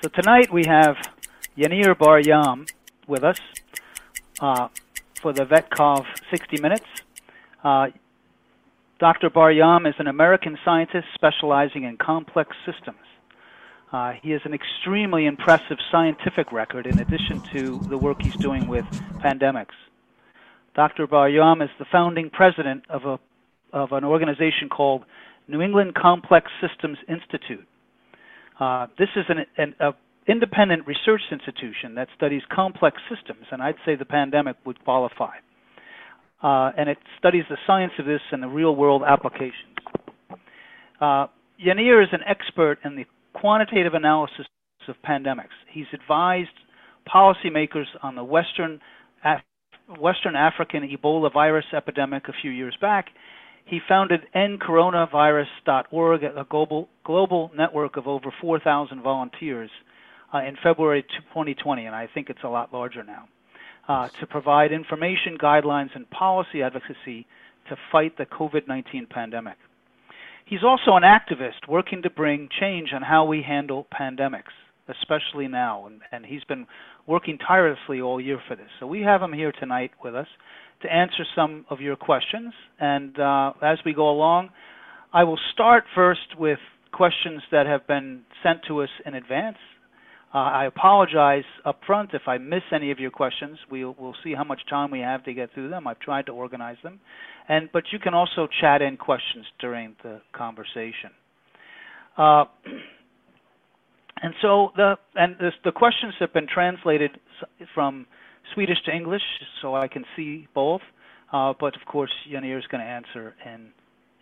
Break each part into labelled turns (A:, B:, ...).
A: So tonight we have Yaneer Bar-Yam with us uh, for the VetCov 60 Minutes. Uh, Dr. Bar-Yam is an American scientist specializing in complex systems. Uh, he has an extremely impressive scientific record in addition to the work he's doing with pandemics. Dr. Bar-Yam is the founding president of, a, of an organization called New England Complex Systems Institute. Uh, this is an, an a independent research institution that studies complex systems, and I'd say the pandemic would qualify. Uh, and it studies the science of this and the real world applications. Uh, Yaneer is an expert in the quantitative analysis of pandemics. He's advised policymakers on the Western, Af- Western African Ebola virus epidemic a few years back he founded endcoronavirus.org, a global, global network of over 4,000 volunteers, uh, in February 2020, and I think it's a lot larger now, uh, to provide information, guidelines, and policy advocacy to fight the COVID 19 pandemic. He's also an activist working to bring change on how we handle pandemics, especially now, and, and he's been working tirelessly all year for this. So we have him here tonight with us to answer some of your questions. And uh, as we go along, I will start first with questions that have been sent to us in advance. Uh, I apologize up front if I miss any of your questions. We'll, we'll see how much time we have to get through them. I've tried to organize them, and but you can also chat in questions during the conversation. Uh, and so the and this, the questions have been translated from Swedish to English, so I can see both. Uh, but of course, Yaneer is going to answer in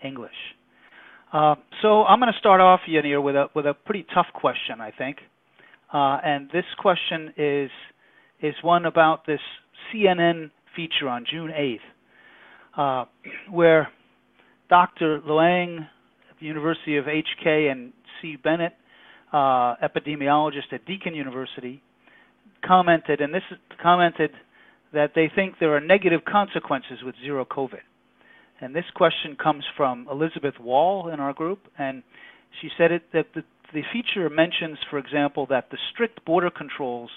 A: English. Uh, so I'm going to start off, Yaneer, with a with a pretty tough question, I think. Uh, and this question is is one about this CNN feature on June 8th, uh, where Dr. Luang at the University of HK and C. Bennett, uh, epidemiologist at Deakin University, commented, and this commented that they think there are negative consequences with zero COVID. And this question comes from Elizabeth Wall in our group, and she said it, that the, the feature mentions, for example, that the strict border controls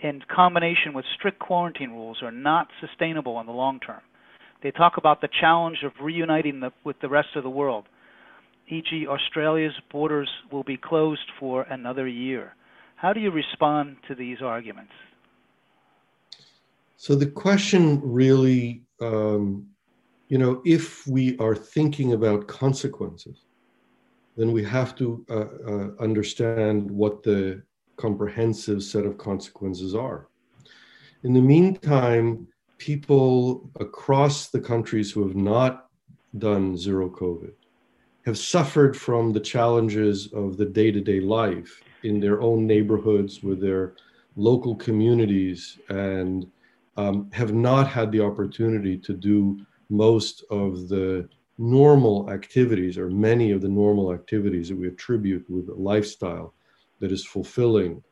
A: in combination with strict quarantine rules are not sustainable in the long term. They talk about the challenge of reuniting the, with the rest of the world, e.g., Australia's borders will be closed for another year. How do you respond to these arguments?
B: So the question really, um, you know, if we are thinking about consequences, then we have to uh, uh, understand what the comprehensive set of consequences are. In the meantime, people across the countries who have not done zero COVID have suffered from the challenges of the day to day life in their own neighborhoods with their local communities and um, have not had the opportunity to do most of the normal activities or many of the normal activities that we attribute with a lifestyle that is fulfilling.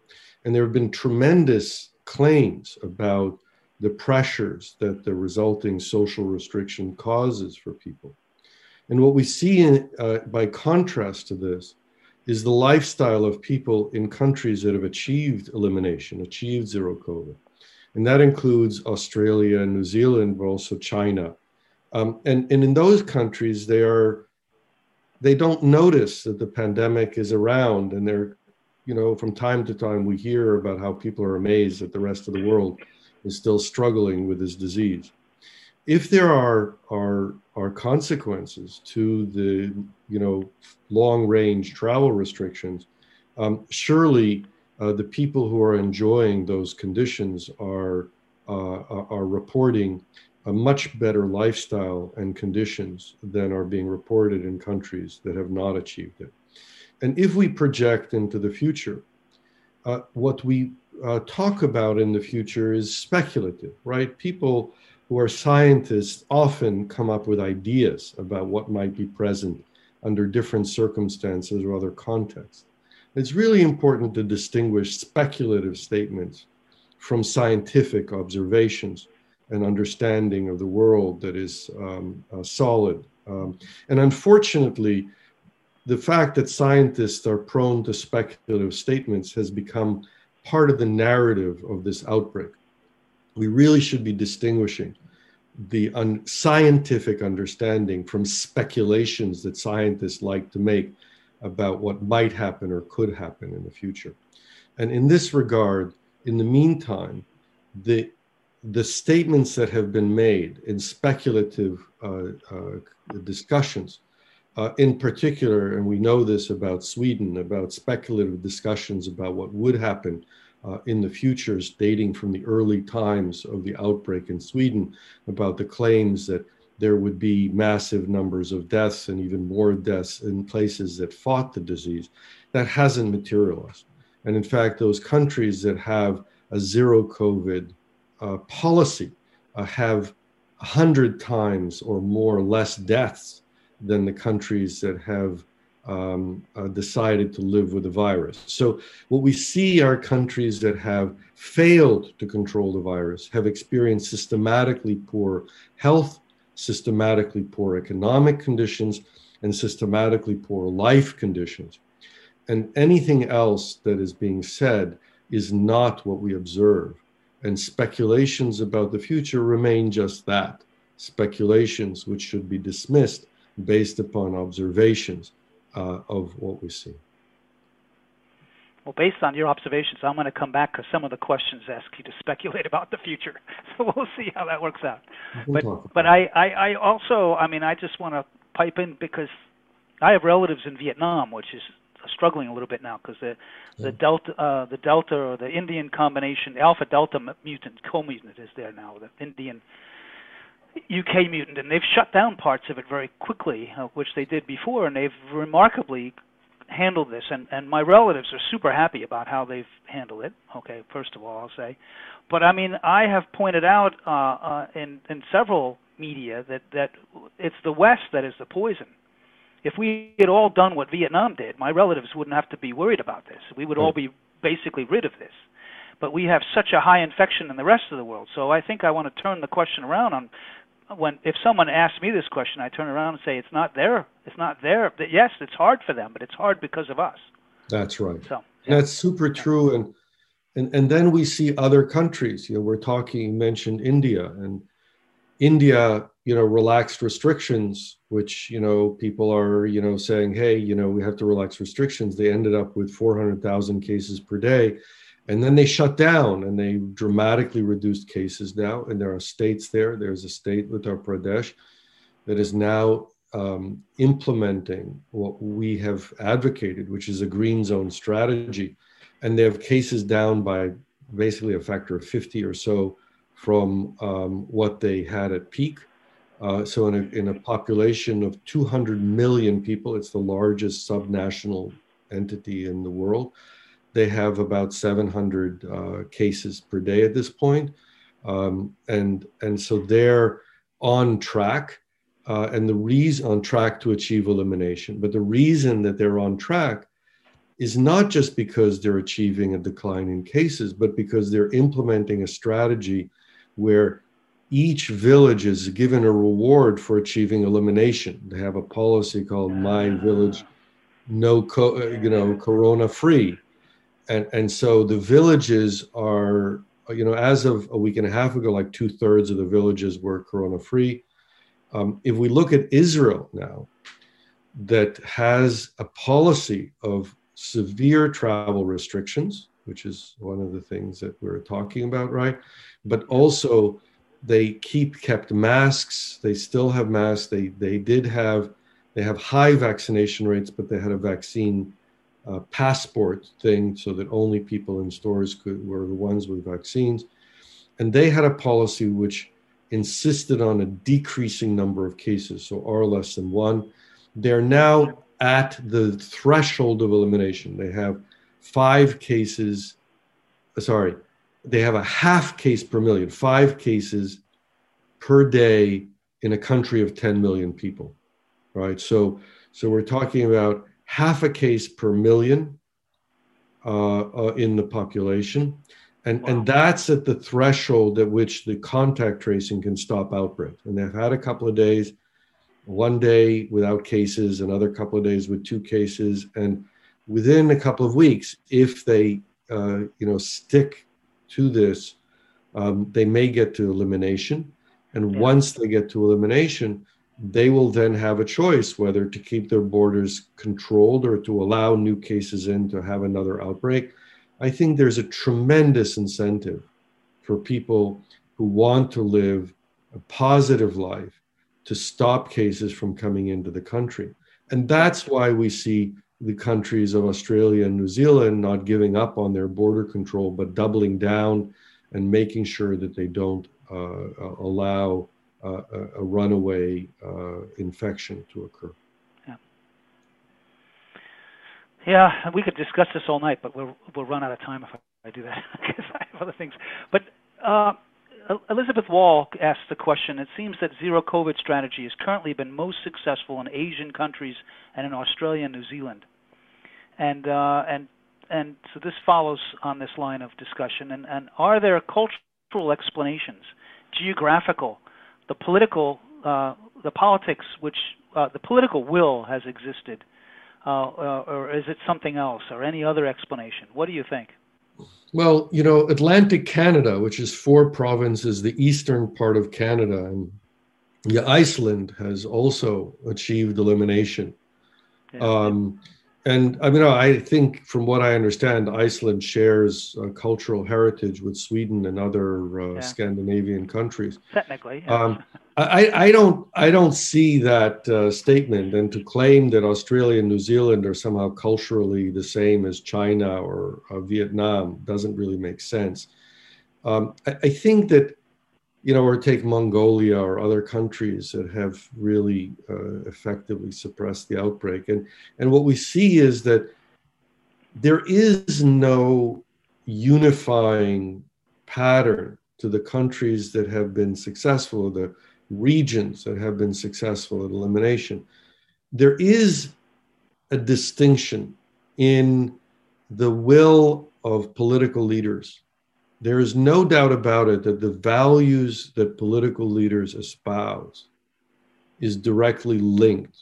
B: And there have been tremendous claims about the pressures that the resulting social restriction causes for people. And what we see in, uh, by contrast to this is the lifestyle of people in countries that have achieved elimination, achieved zero COVID. And that includes Australia and New Zealand, but also China. Um, and, and in those countries, they are they don't notice that the pandemic is around and they're you know from time to time we hear about how people are amazed that the rest of the world is still struggling with this disease if there are are are consequences to the you know long range travel restrictions, um, surely uh, the people who are enjoying those conditions are uh, are reporting a much better lifestyle and conditions than are being reported in countries that have not achieved it. And if we project into the future, uh, what we uh, talk about in the future is speculative, right? People who are scientists often come up with ideas about what might be present under different circumstances or other contexts. It's really important to distinguish speculative statements from scientific observations and understanding of the world that is um, uh, solid. Um, and unfortunately, the fact that scientists are prone to speculative statements has become part of the narrative of this outbreak. We really should be distinguishing the un- scientific understanding from speculations that scientists like to make about what might happen or could happen in the future. And in this regard, in the meantime, the the statements that have been made in speculative uh, uh, discussions, uh, in particular, and we know this about Sweden, about speculative discussions about what would happen uh, in the futures, dating from the early times of the outbreak in Sweden, about the claims that there would be massive numbers of deaths and even more deaths in places that fought the disease. That hasn't materialized. And in fact, those countries that have a zero COVID uh, policy uh, have 100 times or more less deaths than the countries that have um, uh, decided to live with the virus. So, what we see are countries that have failed to control the virus, have experienced systematically poor health, systematically poor economic conditions, and systematically poor life conditions. And anything else that is being said is not what we observe. And speculations about the future remain just that speculations, which should be dismissed based upon observations uh, of what we see.
A: Well, based on your observations, I'm going to come back because some of the questions ask you to speculate about the future. So we'll see how that works out. But but I, I, I also I mean I just want to pipe in because I have relatives in Vietnam, which is struggling a little bit now because the the delta uh, the delta or the Indian combination alpha delta mutant co-mutant is there now the Indian UK mutant, and they've shut down parts of it very quickly, uh, which they did before, and they've remarkably handled this. And and my relatives are super happy about how they've handled it. Okay, first of all, I'll say, but I mean, I have pointed out uh, uh, in in several media that that it's the West that is the poison. If we had all done what Vietnam did, my relatives wouldn't have to be worried about this. We would all be basically rid of this but we have such a high infection in the rest of the world. So I think I want to turn the question around on when if someone asks me this question, I turn around and say it's not there. It's not there. Yes, it's hard for them, but it's hard because of us.
B: That's right. So yeah. that's super true. And and and then we see other countries. You know, we're talking. Mentioned India and India. You know, relaxed restrictions, which you know people are you know saying, hey, you know, we have to relax restrictions. They ended up with 400,000 cases per day and then they shut down and they dramatically reduced cases now. And there are states there. There's a state, Uttar Pradesh, that is now um, implementing what we have advocated, which is a green zone strategy. And they have cases down by basically a factor of 50 or so from um, what they had at peak. Uh, so, in a, in a population of 200 million people, it's the largest subnational entity in the world. They have about 700 uh, cases per day at this point. Um, and, and so they're on track uh, and the reason on track to achieve elimination. But the reason that they're on track is not just because they're achieving a decline in cases, but because they're implementing a strategy where each village is given a reward for achieving elimination. They have a policy called My Village, no, co- you know, Corona free, and and so the villages are you know as of a week and a half ago like two-thirds of the villages were corona free um, if we look at israel now that has a policy of severe travel restrictions which is one of the things that we're talking about right? But also they keep kept masks. They still have masks. They they did have they have high vaccination rates but they had a vaccine uh, passport thing so that only people in stores could were the ones with vaccines. And they had a policy which insisted on a decreasing number of cases, so R less than one. They're now at the threshold of elimination. They have five cases, uh, sorry, they have a half case per million, five cases per day in a country of 10 million people, right? So, so we're talking about half a case per million uh, uh, in the population. And, wow. and that's at the threshold at which the contact tracing can stop outbreak. And they've had a couple of days one day without cases, another couple of days with two cases, and within a couple of weeks, if they uh, you know stick to this, um, they may get to elimination. And yeah. once they get to elimination, they will then have a choice whether to keep their borders controlled or to allow new cases in to have another outbreak. I think there's a tremendous incentive for people who want to live a positive life to stop cases from coming into the country. And that's why we see the countries of Australia and New Zealand not giving up on their border control, but doubling down and making sure that they don't uh, allow uh, a, runaway uh, infection to occur.
A: Yeah. yeah, we could discuss this all night, but we'll we'll run out of time if I, do that because I have other things. But uh, Elizabeth Wall asked the question. It seems that zero COVID strategy has currently been most successful in Asian countries and in Australia and New Zealand. And uh, and and so this follows on this line of discussion. And, and are there cultural explanations, geographical, the political, uh, the politics, which uh, the political will has existed, uh, uh, or is it something else, or any other explanation? What do you think?
B: Well, you know, Atlantic Canada, which is four provinces, the eastern part of Canada, and yeah, Iceland has also achieved elimination. Yeah. Um, and I mean, I think from what I understand, Iceland shares cultural heritage with Sweden and other uh, yeah. Scandinavian countries.
A: Technically, yeah. um,
B: I, I, don't, I don't see that uh, statement, and to claim that Australia and New Zealand are somehow culturally the same as China or uh, Vietnam doesn't really make sense. Um, I, I think that you know, or take Mongolia or other countries that have really uh, effectively suppressed the outbreak. And, and what we see is that there is no unifying pattern to the countries that have been successful, the regions that have been successful at elimination. There is a distinction in the will of political leaders there is no doubt about it that the values that political leaders espouse is directly linked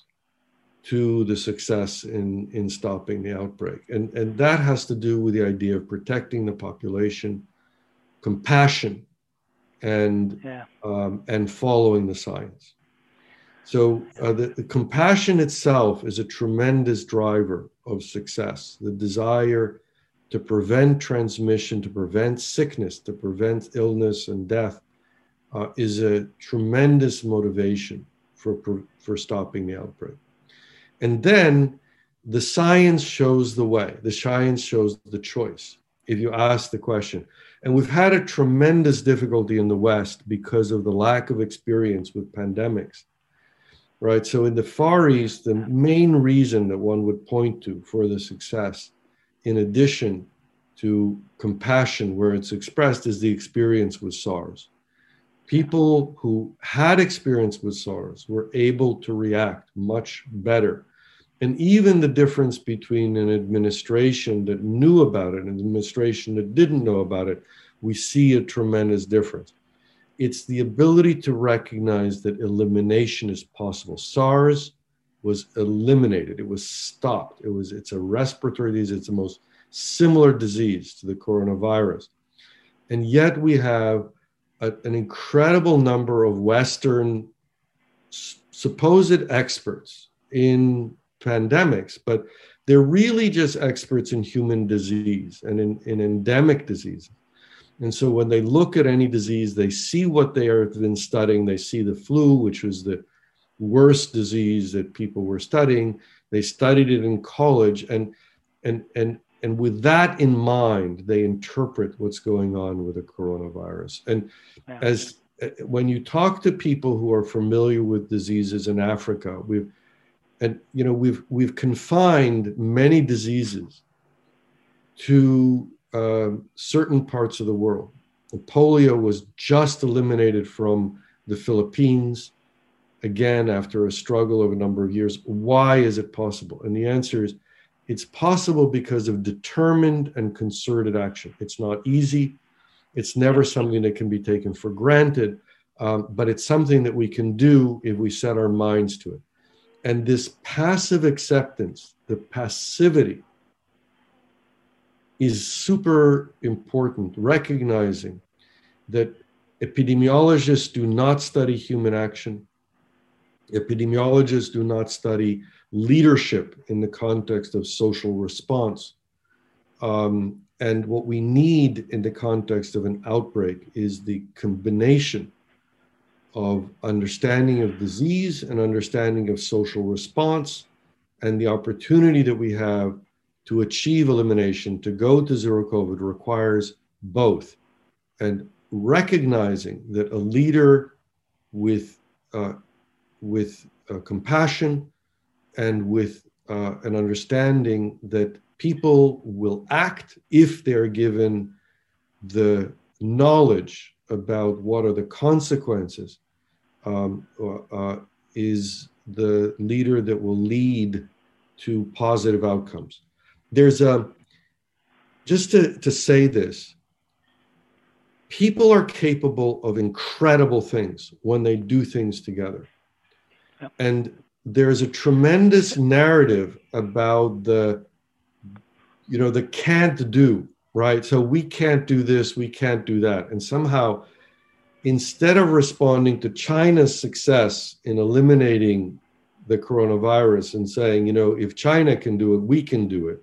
B: to the success in, in stopping the outbreak. And, and that has to do with the idea of protecting the population, compassion, and, yeah. um, and following the science. So uh, the, the compassion itself is a tremendous driver of success. The desire to prevent transmission, to prevent sickness, to prevent illness and death uh, is a tremendous motivation for, for stopping the outbreak. And then the science shows the way, the science shows the choice. If you ask the question, and we've had a tremendous difficulty in the West because of the lack of experience with pandemics, right? So in the Far East, the main reason that one would point to for the success in addition to compassion, where it's expressed, is the experience with SARS. People who had experience with SARS were able to react much better. And even the difference between an administration that knew about it and an administration that didn't know about it, we see a tremendous difference. It's the ability to recognize that elimination is possible. SARS was eliminated. It was stopped. It was it's a respiratory disease. It's the most similar disease to the coronavirus. And yet we have a, an incredible number of Western s- supposed experts in pandemics, but they're really just experts in human disease and in, in endemic disease. And so when they look at any disease, they see what they have been studying. They see the flu, which was the worst disease that people were studying. They studied it in college, and and and and with that in mind, they interpret what's going on with the coronavirus. And yeah. as uh, when you talk to people who are familiar with diseases in Africa, we've and you know we've we've confined many diseases to uh, certain parts of the world. polio was just eliminated from the Philippines again after a struggle of a number of years. Why is it possible? And the answer is it's possible because of determined and concerted action. It's not easy. It's never something that can be taken for granted, Um, but it's something that we can do if we set our minds to it. And this passive acceptance, the passivity, is super important, recognizing that epidemiologists do not study human action. Epidemiologists do not study leadership in the context of social response. Um, and what we need in the context of an outbreak is the combination of understanding of disease and understanding of social response and the opportunity that we have to achieve elimination, to go to zero COVID requires both. And recognizing that a leader with, uh, with uh, compassion and with uh, an understanding that people will act if they're given the knowledge about what are the consequences um, uh, is the leader that will lead to positive outcomes. There's a, just to, to say this, people are capable of incredible things when they do things together. Yep. And there's a tremendous narrative about the, you know, the can't do, right? So we can't do this, we can't do that. And somehow, instead of responding to China's success in eliminating the coronavirus and saying, you know, if China can do it, we can do it,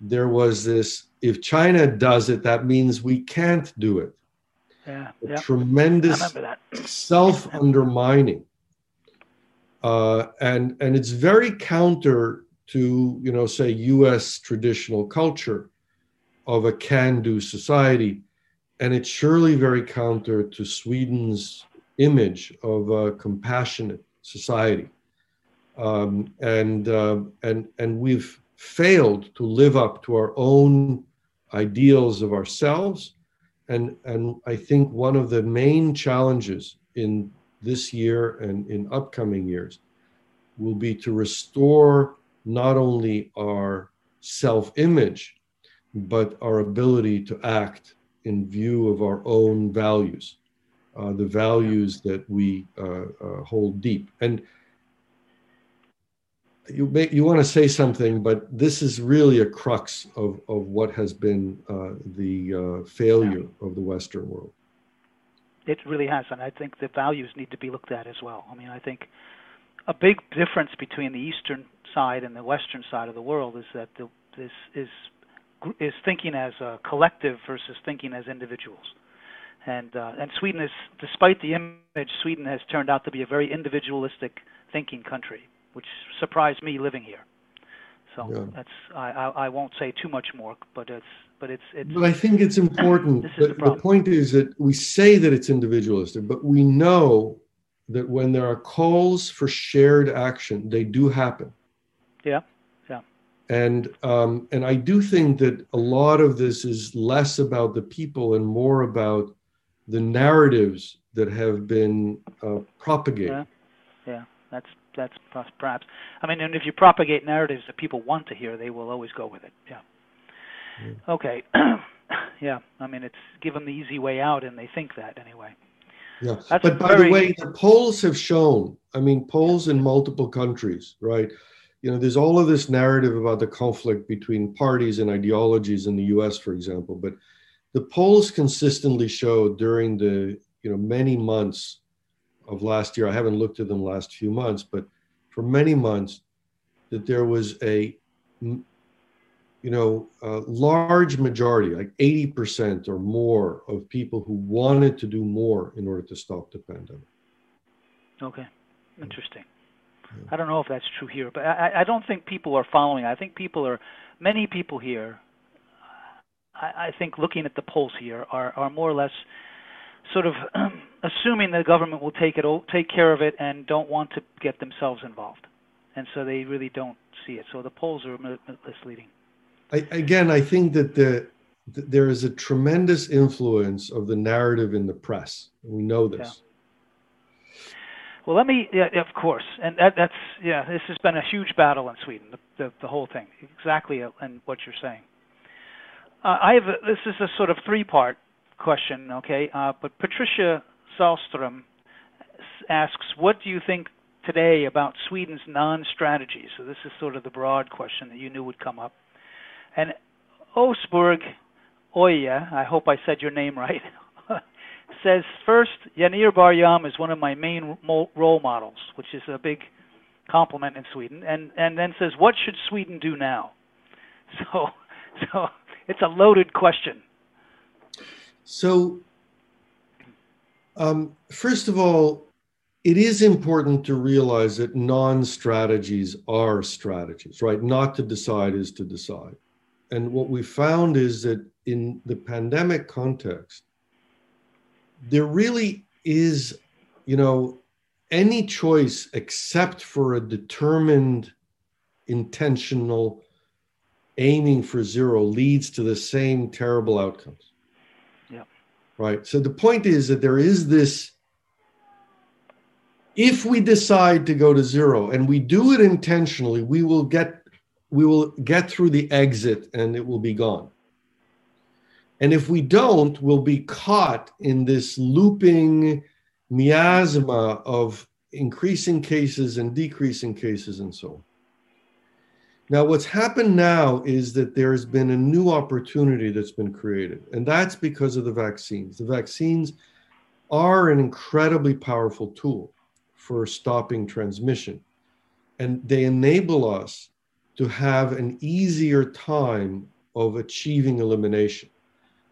B: there was this if China does it, that means we can't do it.
A: Yeah,
B: a tremendous self undermining. Uh, and and it's very counter to you know say U.S. traditional culture of a can-do society, and it's surely very counter to Sweden's image of a compassionate society. Um, and uh, and and we've failed to live up to our own ideals of ourselves. And, and I think one of the main challenges in this year and in upcoming years will be to restore not only our self image, but our ability to act in view of our own values, uh, the values that we uh, uh, hold deep. And you you want to say something, but this is really a crux of, of what has been uh, the uh, failure of the Western world.
A: It really has, and I think the values need to be looked at as well. I mean, I think a big difference between the Eastern side and the Western side of the world is that the, this is is thinking as a collective versus thinking as individuals. And uh, and Sweden is, despite the image, Sweden has turned out to be a very individualistic thinking country which surprised me living here. So yeah. that's I, I, I won't say too much more, but it's but it's it's.
B: But I think it's important. the, the, the point is that we say that it's individualistic, but we know that when there are calls for shared action, they do happen.
A: Yeah, yeah.
B: And um, and I do think that a lot of this is less about the people and more about the narratives that have been uh, propagated.
A: Yeah, yeah. That's that's perhaps. I mean, and if you propagate narratives that people want to hear, they will always go with it. Yeah. Mm. Okay. yeah. I mean, it's give them the easy way out, and they think that anyway.
B: Yeah. That's but by very... the way, the polls have shown. I mean, polls in multiple countries, right? You know, there's all of this narrative about the conflict between parties and ideologies in the U.S., for example, but the polls consistently show during the you know many months of last year, I haven't looked at them last few months, but for many months, that there was a you know a large majority, like 80% or more of people who wanted to do more in order to stop the pandemic.
A: Okay, interesting. Yeah. I don't know if that's true here, but I, I don't think people are following. I think people are, many people here, I, I think looking at the polls here, are, are more or less sort of assuming the government will take it all take care of it and don't want to get themselves involved, and so they really don't see it. So the polls are misleading.
B: I, again, I think that the, there is a tremendous influence of the narrative in the press. We know this. Yeah.
A: Well, let me, yeah, of course, and that, that's yeah. This has been a huge battle in Sweden. The the, the whole thing, exactly, and what you're saying. Uh, I have a, this is a sort of three part question, okay? Uh, but Patricia Salstrom asks, What do you think today about Sweden's non strategy? So, this is sort of the broad question that you knew would come up. And Osburg Oya, I hope I said your name right, says, First, Yaneer Bar-Yam is one of my main role models, which is a big compliment in Sweden, and, and then says, What should Sweden do now? So, so it's a loaded question.
B: So, um, first of all, it is important to realize that non strategies are strategies, right? Not to decide is to decide. And what we found is that in the pandemic context, there really is, you know, any choice except for a determined, intentional aiming for zero leads to the same terrible outcomes.
A: Yeah.
B: Right. So the point is that there is this if we decide to go to zero and we do it intentionally, we will get we will get through the exit and it will be gone. And if we don't, we'll be caught in this looping miasma of increasing cases and decreasing cases and so on. Now, what's happened now is that there's been a new opportunity that's been created, and that's because of the vaccines. The vaccines are an incredibly powerful tool for stopping transmission, and they enable us to have an easier time of achieving elimination.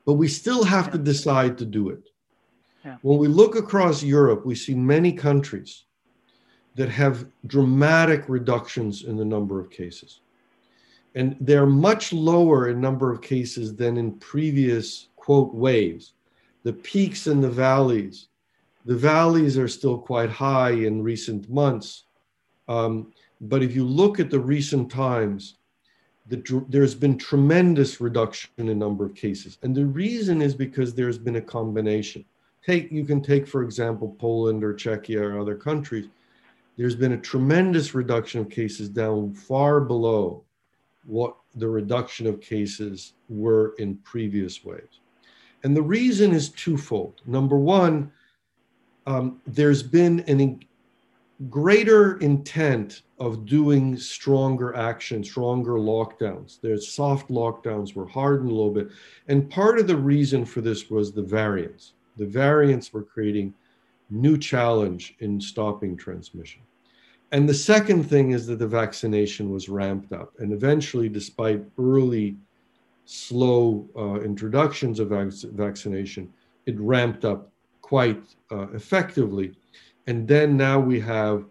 B: But we still have to decide to do it.
A: Yeah.
B: When we look across Europe, we see many countries that have dramatic reductions in the number of cases and they're much lower in number of cases than in previous quote waves the peaks and the valleys the valleys are still quite high in recent months um, but if you look at the recent times the, there's been tremendous reduction in number of cases and the reason is because there's been a combination take you can take for example poland or czechia or other countries there's been a tremendous reduction of cases down far below what the reduction of cases were in previous waves. And the reason is twofold. Number one, um, there's been an greater intent of doing stronger action, stronger lockdowns. There's soft lockdowns were hardened a little bit. And part of the reason for this was the variants. The variants were creating new challenge in stopping transmission. And the second thing is that the vaccination was ramped up. And eventually, despite early slow uh, introductions of vac- vaccination, it ramped up quite uh, effectively. And then now we have,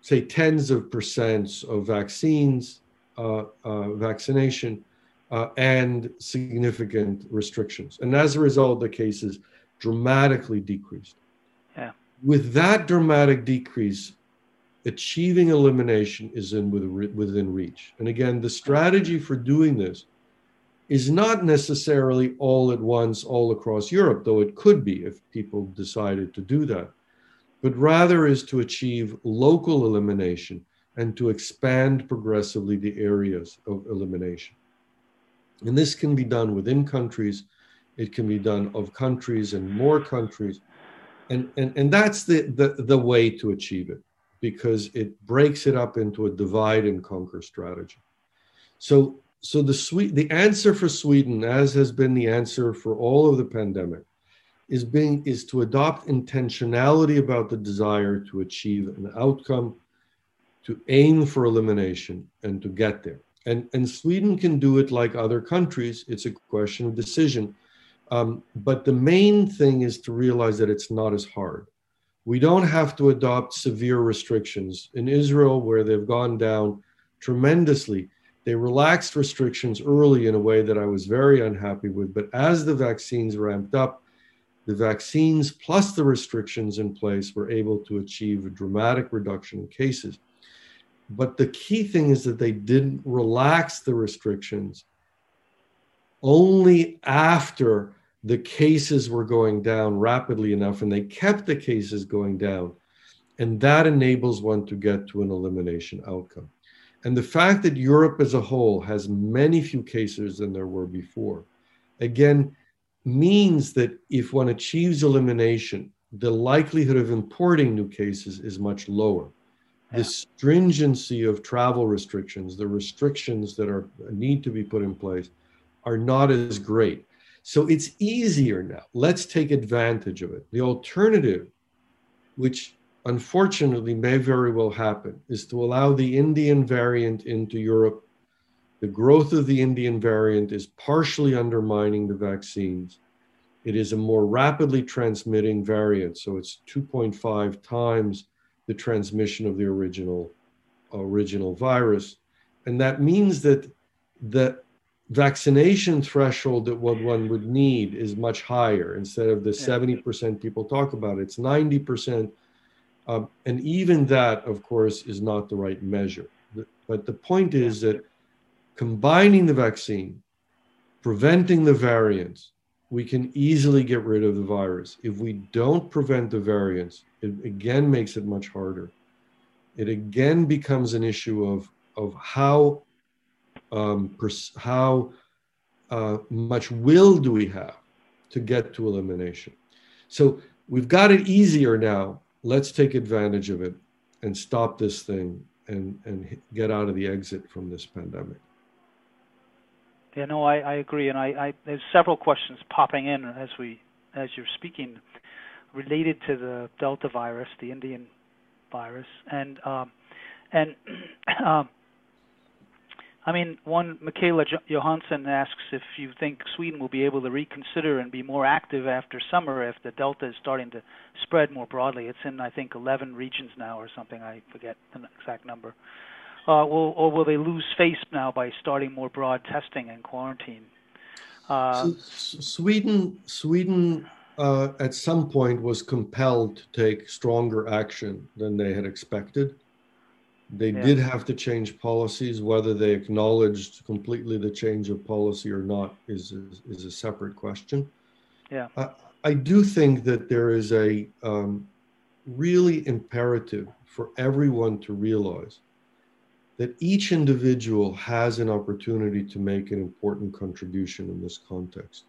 B: say, tens of percents of vaccines, uh, uh vaccination, uh, and significant restrictions. And as a result, the cases dramatically decreased.
A: Yeah.
B: With that dramatic decrease, achieving elimination is in within reach. And again, the strategy for doing this is not necessarily all at once, all across Europe, though it could be if people decided to do that, but rather is to achieve local elimination and to expand progressively the areas of elimination. And this can be done within countries, it can be done of countries and more countries. And, and, and that's the, the, the way to achieve it because it breaks it up into a divide and conquer strategy. So, so the sweet the answer for Sweden, as has been the answer for all of the pandemic, is being is to adopt intentionality about the desire to achieve an outcome, to aim for elimination, and to get there. And and Sweden can do it like other countries. It's a question of decision. Um, but the main thing is to realize that it's not as hard we don't have to adopt severe restrictions. In Israel, where they've gone down tremendously, they relaxed restrictions early in a way that I was very unhappy with. But as the vaccines ramped up, the vaccines plus the restrictions in place were able to achieve a dramatic reduction in cases. But the key thing is that they didn't relax the restrictions only after the cases were going down rapidly enough and they kept the cases going down. And that enables one to get to an elimination outcome. And the fact that Europe as a whole has many few cases than there were before, again, means that if one achieves elimination the likelihood of importing new cases is much lower. Yeah. The stringency of travel restrictions, the restrictions that are need to be put in place, are not as great. So it's easier now. Let's take advantage of it. The alternative, which unfortunately may very well happen, is to allow the Indian variant into Europe. The growth of the Indian variant is partially undermining the vaccines. It is a more rapidly transmitting variant, so it's 2.5 times the transmission of the original original virus, and that means that the vaccination threshold that what one would need is much higher. Instead of the 70% people talk about, it's 90%. Um, and even that, of course, is not the right measure. But the point is that combining the vaccine, preventing the variants, we can easily get rid of the virus. If we don't prevent the variants, it again makes it much harder. It again becomes an issue of, of how, um, pers- how uh, much will do we have to get to elimination. So we've got it easier now. Let's take advantage of it and stop this thing and, and get out of the exit from this pandemic.
A: Yeah, no, I, I agree, and I, I there's several questions popping in as we as you're speaking, related to the Delta virus, the Indian virus, and um, and um, I mean, one Michaela Johansson asks if you think Sweden will be able to reconsider and be more active after summer if the Delta is starting to spread more broadly. It's in I think 11 regions now or something. I forget the exact number uh, will, or will they lose face now by starting more broad testing and quarantine?
B: Uh, so Sweden, Sweden, uh, at some point was compelled to take stronger action than they had expected. They yeah. did have to change policies. Whether they acknowledged completely the change of policy or not is is, is a separate question.
A: Yeah,
B: I, I, do think that there is a um, really imperative for everyone to realize that each individual has an opportunity to make an important contribution in this context.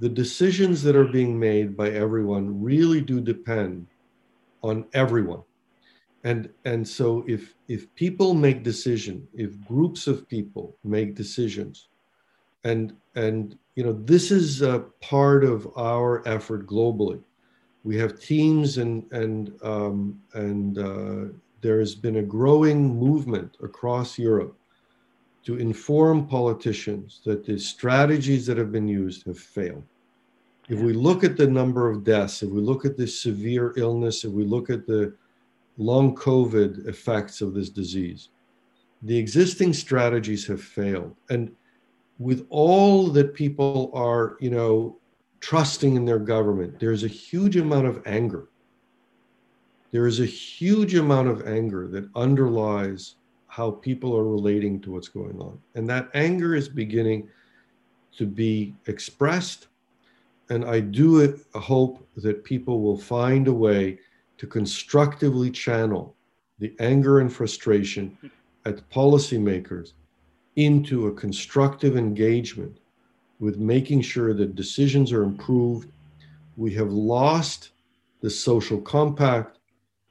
B: The decisions that are being made by everyone really do depend on everyone. And, and so if, if people make decisions, if groups of people make decisions, and, and you know, this is a part of our effort globally. We have teams and, and, um, and uh, there has been a growing movement across Europe to inform politicians that the strategies that have been used have failed. If we look at the number of deaths, if we look at the severe illness, if we look at the long COVID effects of this disease, the existing strategies have failed. And with all that people are, you know, trusting in their government, there's a huge amount of anger there is a huge amount of anger that underlies how people are relating to what's going on. And that anger is beginning to be expressed. And I do hope that people will find a way to constructively channel the anger and frustration at policymakers into a constructive engagement with making sure that decisions are improved. We have lost the social compact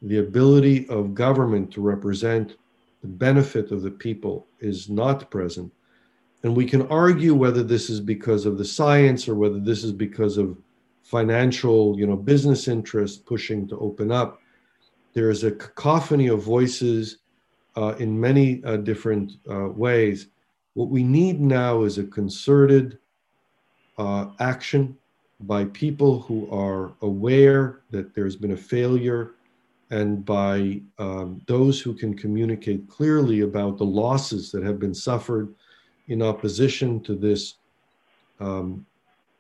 B: the ability of government to represent the benefit of the people is not present. And we can argue whether this is because of the science or whether this is because of financial, you know, business interest pushing to open up. There is a cacophony of voices uh, in many uh, different uh, ways. What we need now is a concerted uh, action by people who are aware that there's been a failure and by um, those who can communicate clearly about the losses that have been suffered in opposition to this um,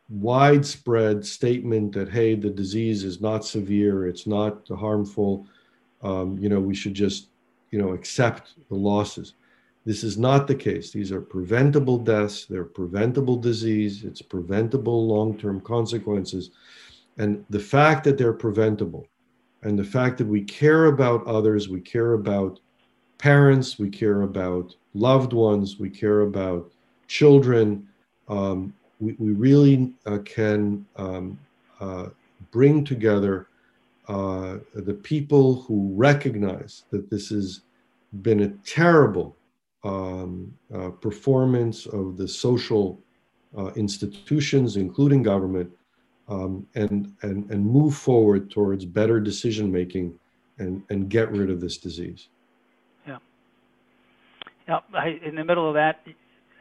B: widespread statement that hey the disease is not severe it's not harmful um, you know we should just you know accept the losses. This is not the case. These are preventable deaths. They're preventable disease. It's preventable long-term consequences. And the fact that they're preventable and the fact that we care about others, we care about parents, we care about loved ones, we care about children. Um, we, we really uh, can um, uh, bring together uh, the people who recognize that this has been a terrible um, uh, performance of the social uh, institutions, including government, um, and, and, and move forward towards better decision making and, and get rid of this disease.
A: Yeah. Yeah. I, in the middle of that,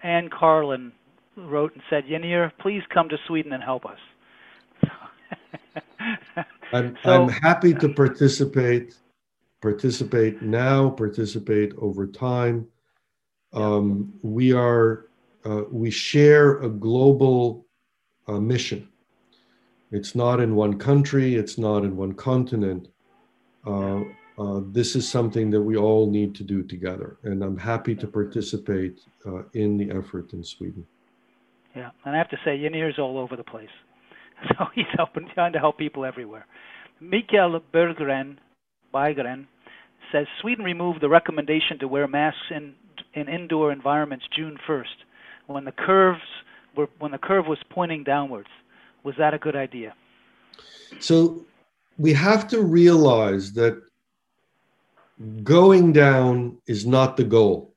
A: Anne Carlin wrote and said, Yaneer, please come to Sweden and help us.
B: I'm, so, I'm happy to participate, participate now, participate over time. Um, we are, uh, we share a global uh, mission. It's not in one country, it's not in one continent. Uh, uh, this is something that we all need to do together. And I'm happy to participate uh, in the effort in Sweden.
A: Yeah, and I have to say, Yaneer's all over the place. So he's helping, trying to help people everywhere. Mikael Berggren, Berggren says Sweden removed the recommendation to wear masks in in indoor environments June 1st, when the curves were when the curve was pointing downwards. Was that a good idea?
B: So we have to realize that going down is not the goal.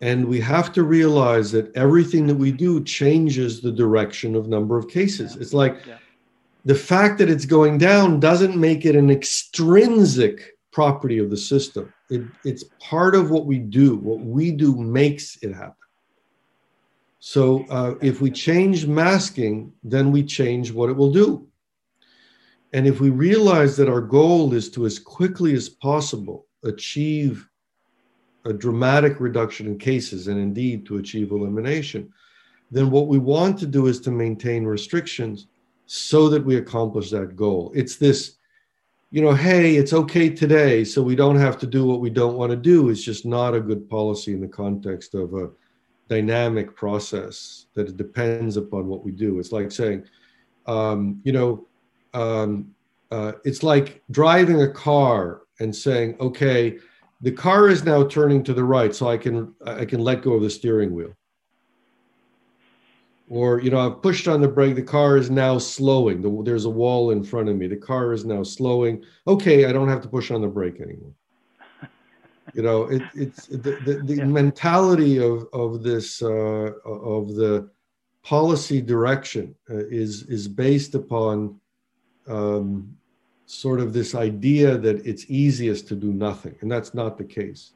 B: And we have to realize that everything that we do changes the direction of number of cases. Yeah. It's like yeah. the fact that it's going down doesn't make it an extrinsic property of the system. It, it's part of what we do. What we do makes it happen. So uh, if we change masking, then we change what it will do. And if we realize that our goal is to, as quickly as possible, achieve a dramatic reduction in cases and indeed to achieve elimination, then what we want to do is to maintain restrictions so that we accomplish that goal. It's this, you know, hey, it's okay today, so we don't have to do what we don't want to do. It's just not a good policy in the context of a dynamic process that it depends upon what we do. It's like saying, um, you know, um, uh, it's like driving a car and saying, okay, the car is now turning to the right, so I can I can let go of the steering wheel. Or you know, I've pushed on the brake. The car is now slowing. The, there's a wall in front of me. The car is now slowing. Okay, I don't have to push on the brake anymore you know it, it's the, the, the yeah. mentality of of this uh, of the policy direction uh, is is based upon um, sort of this idea that it's easiest to do nothing and that's not the case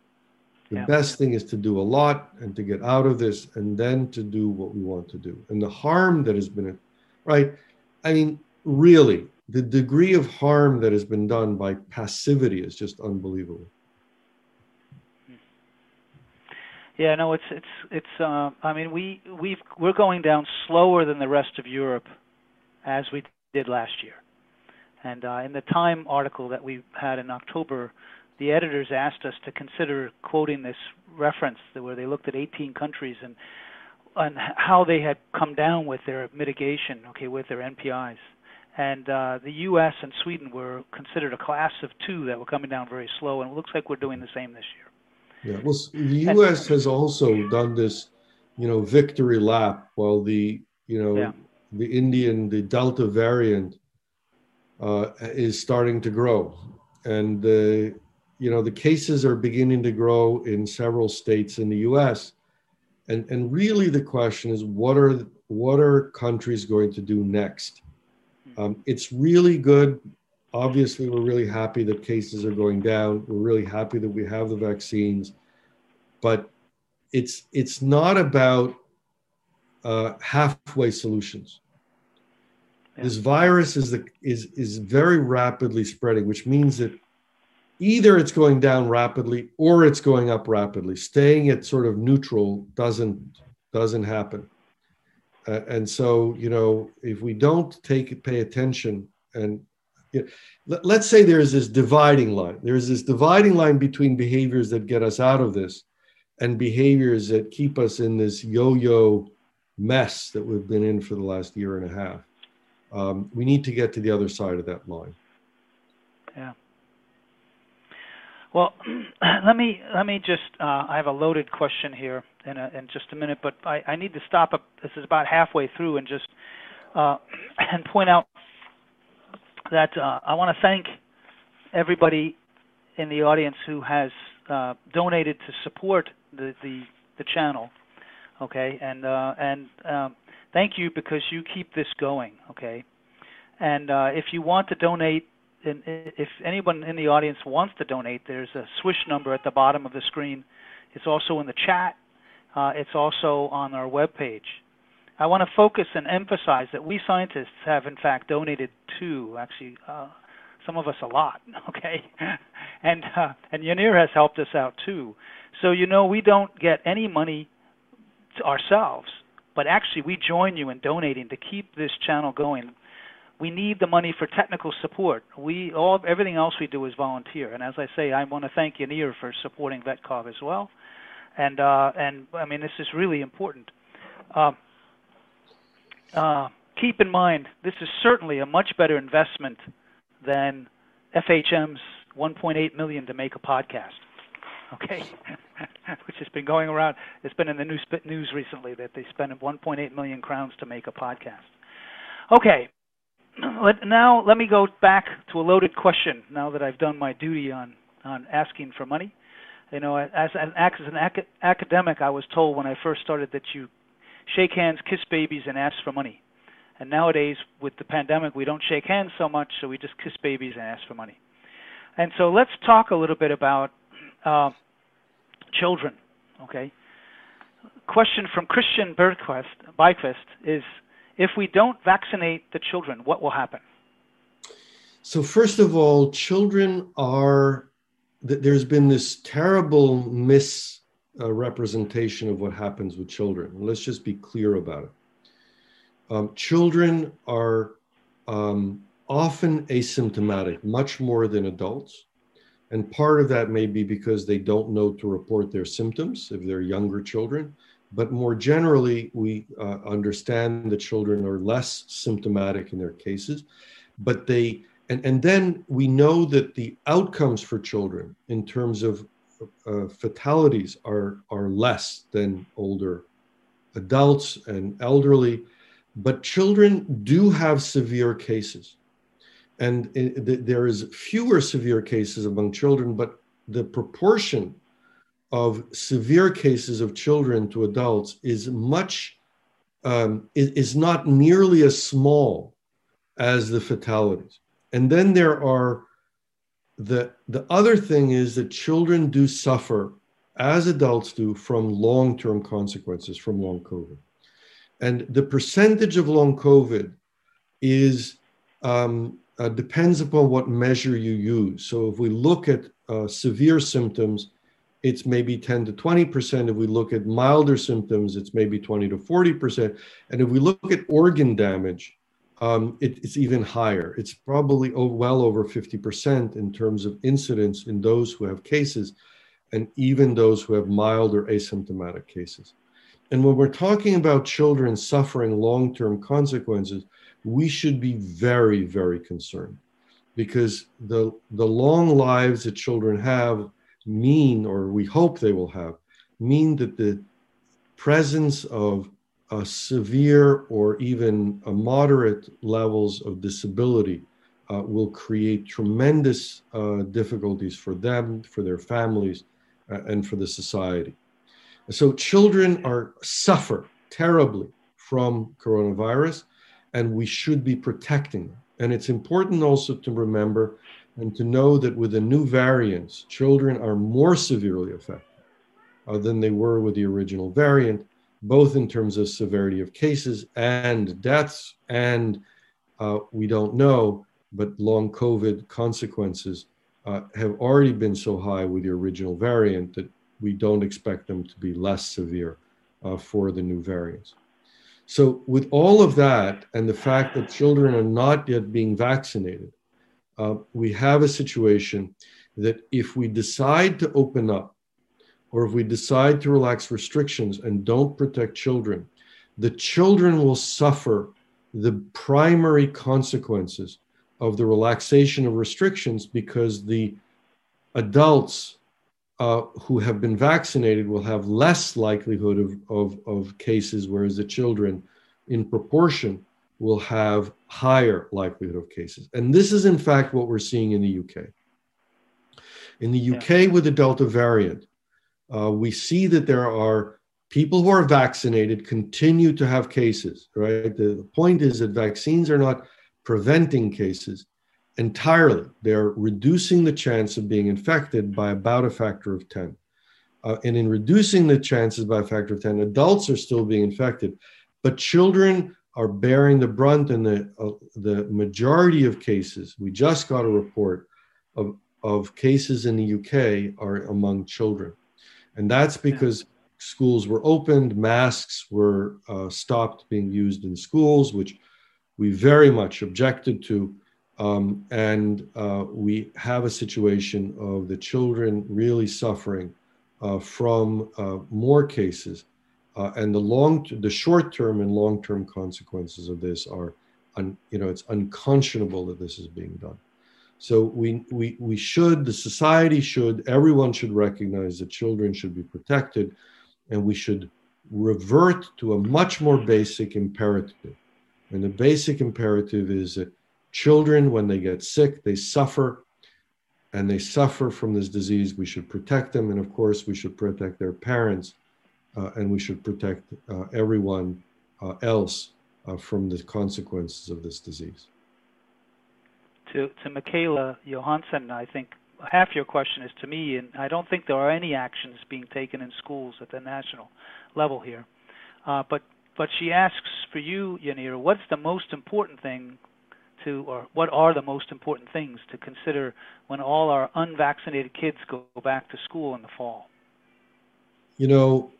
B: the yeah. best thing is to do a lot and to get out of this and then to do what we want to do and the harm that has been right i mean really the degree of harm that has been done by passivity is just unbelievable
A: Yeah, no, it's it's it's. Uh, I mean, we we've we're going down slower than the rest of Europe, as we did last year. And uh, in the Time article that we had in October, the editors asked us to consider quoting this reference where they looked at 18 countries and and how they had come down with their mitigation, okay, with their NPIs. And uh, the U.S. and Sweden were considered a class of two that were coming down very slow, and it looks like we're doing the same this year.
B: Yeah, well, the U.S. has also done this, you know, victory lap while the, you know, yeah. the Indian, the Delta variant uh, is starting to grow, and the, you know, the cases are beginning to grow in several states in the U.S. And and really, the question is, what are what are countries going to do next? Hmm. Um, it's really good obviously we're really happy that cases are going down. We're really happy that we have the vaccines. But it's it's not about uh, halfway solutions. Yeah. this virus is the is is very rapidly spreading which means that either it's going down rapidly or it's going up rapidly. Staying at sort of neutral doesn't doesn't happen. Uh, and so you know if we don't take pay attention and you know, let's say there's this dividing line. There's this dividing line between behaviors that get us out of this and behaviors that keep us in this yo yo mess that we've been in for the last year and a half. Um, we need to get to the other side of that line.
A: Yeah. Well, let me let me just. Uh, I have a loaded question here in a, in just a minute, but I, I need to stop up. This is about halfway through, and just uh, and point out that uh, I want to thank everybody in the audience who has uh, donated to support the, the, the channel. Okay, and uh, and um, thank you because you keep this going. Okay, and uh, if you want to donate, and if anyone in the audience wants to donate, there's a Swish number at the bottom of the screen. It's also in the chat. Uh, it's also on our web page. I want to focus and emphasize that we scientists have, in fact, donated to actually uh, some of us a lot. Okay, and uh, and Yaneer has helped us out too. So you know we don't get any money ourselves, but actually we join you in donating to keep this channel going. We need the money for technical support. We all everything else we do is volunteer. And as I say, I want to thank Yaneer for supporting VetCov as well. And uh, and I mean this is really important. Uh, uh, keep in mind, this is certainly a much better investment than FHM's 1.8 million to make a podcast. Okay, which has been going around. It's been in the news news recently that they spent 1.8 million crowns to make a podcast. Okay, let, now let me go back to a loaded question. Now that I've done my duty on on asking for money, you know, as an, as an academic, I was told when I first started that you shake hands, kiss babies, and ask for money. And nowadays, with the pandemic, we don't shake hands so much, so we just kiss babies and ask for money. And so let's talk a little bit about uh, children. Okay. Question from Christian Bergquist, Byquist is: If we don't vaccinate the children, what will happen?
B: So first of all, children are. There's been this terrible misrepresentation of what happens with children. Let's just be clear about it. Um, children are um, often asymptomatic, much more than adults. And part of that may be because they don't know to report their symptoms if they're younger children. But more generally, we uh, understand that children are less symptomatic in their cases. But they, and, and then we know that the outcomes for children in terms of uh, fatalities are, are less than older adults and elderly. But children do have severe cases. And it, there is fewer severe cases among children, but the proportion of severe cases of children to adults is much um, is not nearly as small as the fatalities. And then there are the the other thing is that children do suffer as adults do from long-term consequences from long COVID. And the percentage of long COVID is um, uh, depends upon what measure you use. So if we look at uh, severe symptoms, it's maybe 10 to 20%. If we look at milder symptoms, it's maybe 20 to 40%. And if we look at organ damage, um, it, it's even higher. It's probably well over 50% in terms of incidence in those who have cases, and even those who have mild or asymptomatic cases. And when we're talking about children suffering long term consequences, we should be very, very concerned because the, the long lives that children have mean, or we hope they will have, mean that the presence of a severe or even moderate levels of disability uh, will create tremendous uh, difficulties for them, for their families, uh, and for the society. So children are suffer terribly from coronavirus, and we should be protecting them. And it's important also to remember and to know that with the new variants, children are more severely affected uh, than they were with the original variant, both in terms of severity of cases and deaths, and uh, we don't know, but long COVID consequences uh, have already been so high with the original variant that we don't expect them to be less severe uh, for the new variants. So, with all of that and the fact that children are not yet being vaccinated, uh, we have a situation that if we decide to open up or if we decide to relax restrictions and don't protect children, the children will suffer the primary consequences of the relaxation of restrictions because the adults uh, who have been vaccinated will have less likelihood of, of, of cases, whereas the children, in proportion, will have higher likelihood of cases. And this is, in fact, what we're seeing in the UK. In the UK, yeah. with the Delta variant, uh, we see that there are people who are vaccinated continue to have cases, right? The, the point is that vaccines are not preventing cases entirely. They're reducing the chance of being infected by about a factor of 10. Uh, and in reducing the chances by a factor of 10, adults are still being infected, but children are bearing the brunt in the, uh, the majority of cases. We just got a report of, of cases in the UK are among children. And that's because schools were opened, masks were uh, stopped being used in schools, which we very much objected to. Um, and uh, we have a situation of the children really suffering uh, from uh, more cases. Uh, and the long, the short-term and long-term consequences of this are, un, you know, it's unconscionable that this is being done. So we, we, we should, the society should, everyone should recognize that children should be protected and we should revert to a much more basic imperative. And the basic imperative is that children, when they get sick, they suffer and they suffer from this disease. We should protect them. And of course, we should protect their parents uh, and we should protect uh, everyone uh, else uh, from the consequences of this disease
A: to, to Michaela Johansson, I think half your question is to me, and I don't think there are any actions being taken in schools at the national level here. Uh, but but she asks for you, Yaneer, what's the most important thing to, or what are the most important things to consider when all our unvaccinated kids go back to school in the fall?
B: You know,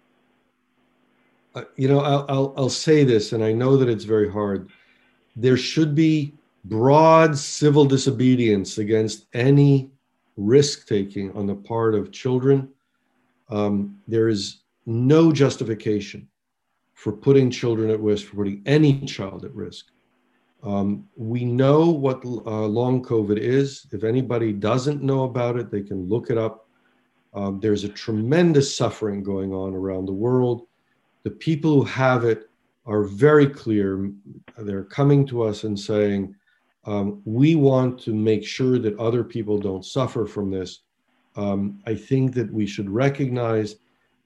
B: uh, you know, I'll, I'll I'll say this, and I know that it's very hard. There should be broad civil disobedience against any risk taking on the part of children, um, there is no justification for putting children at risk, for putting any child at risk. Um, we know what uh, long COVID is. If anybody doesn't know about it, they can look it up. Um, there's a tremendous suffering going on around the world. The people who have it are very clear. They're coming to us and saying, um, we want to make sure that other people don't suffer from this. Um, I think that we should recognize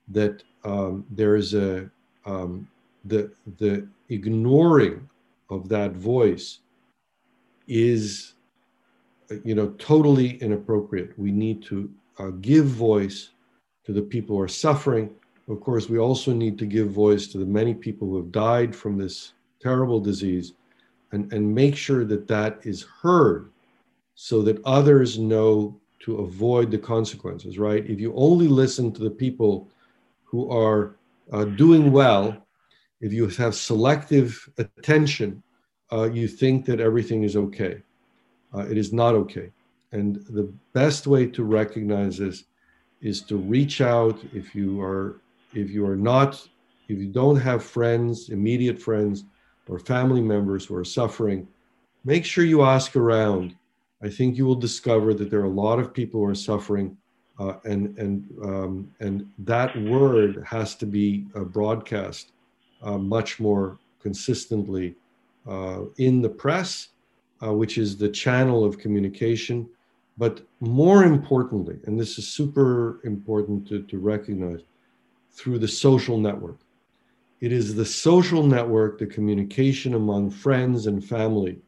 B: that um, there is a um, the the ignoring of that voice is you know totally inappropriate. We need to uh, give voice to the people who are suffering. Of course, we also need to give voice to the many people who have died from this terrible disease and, and make sure that that is heard so that others know to avoid the consequences, right? If you only listen to the people who are uh, doing well, if you have selective attention, uh, you think that everything is okay. Uh, it is not okay. And the best way to recognize this is to reach out if you are if you are not if you don't have friends immediate friends or family members who are suffering, make sure you ask around. I think you will discover that there are a lot of people who are suffering, uh, and and um, and that word has to be uh, broadcast uh, much more consistently uh, in the press, uh, which is the channel of communication. But more importantly, and this is super important to, to recognize, through the social network. It is the social network, the communication among friends and family,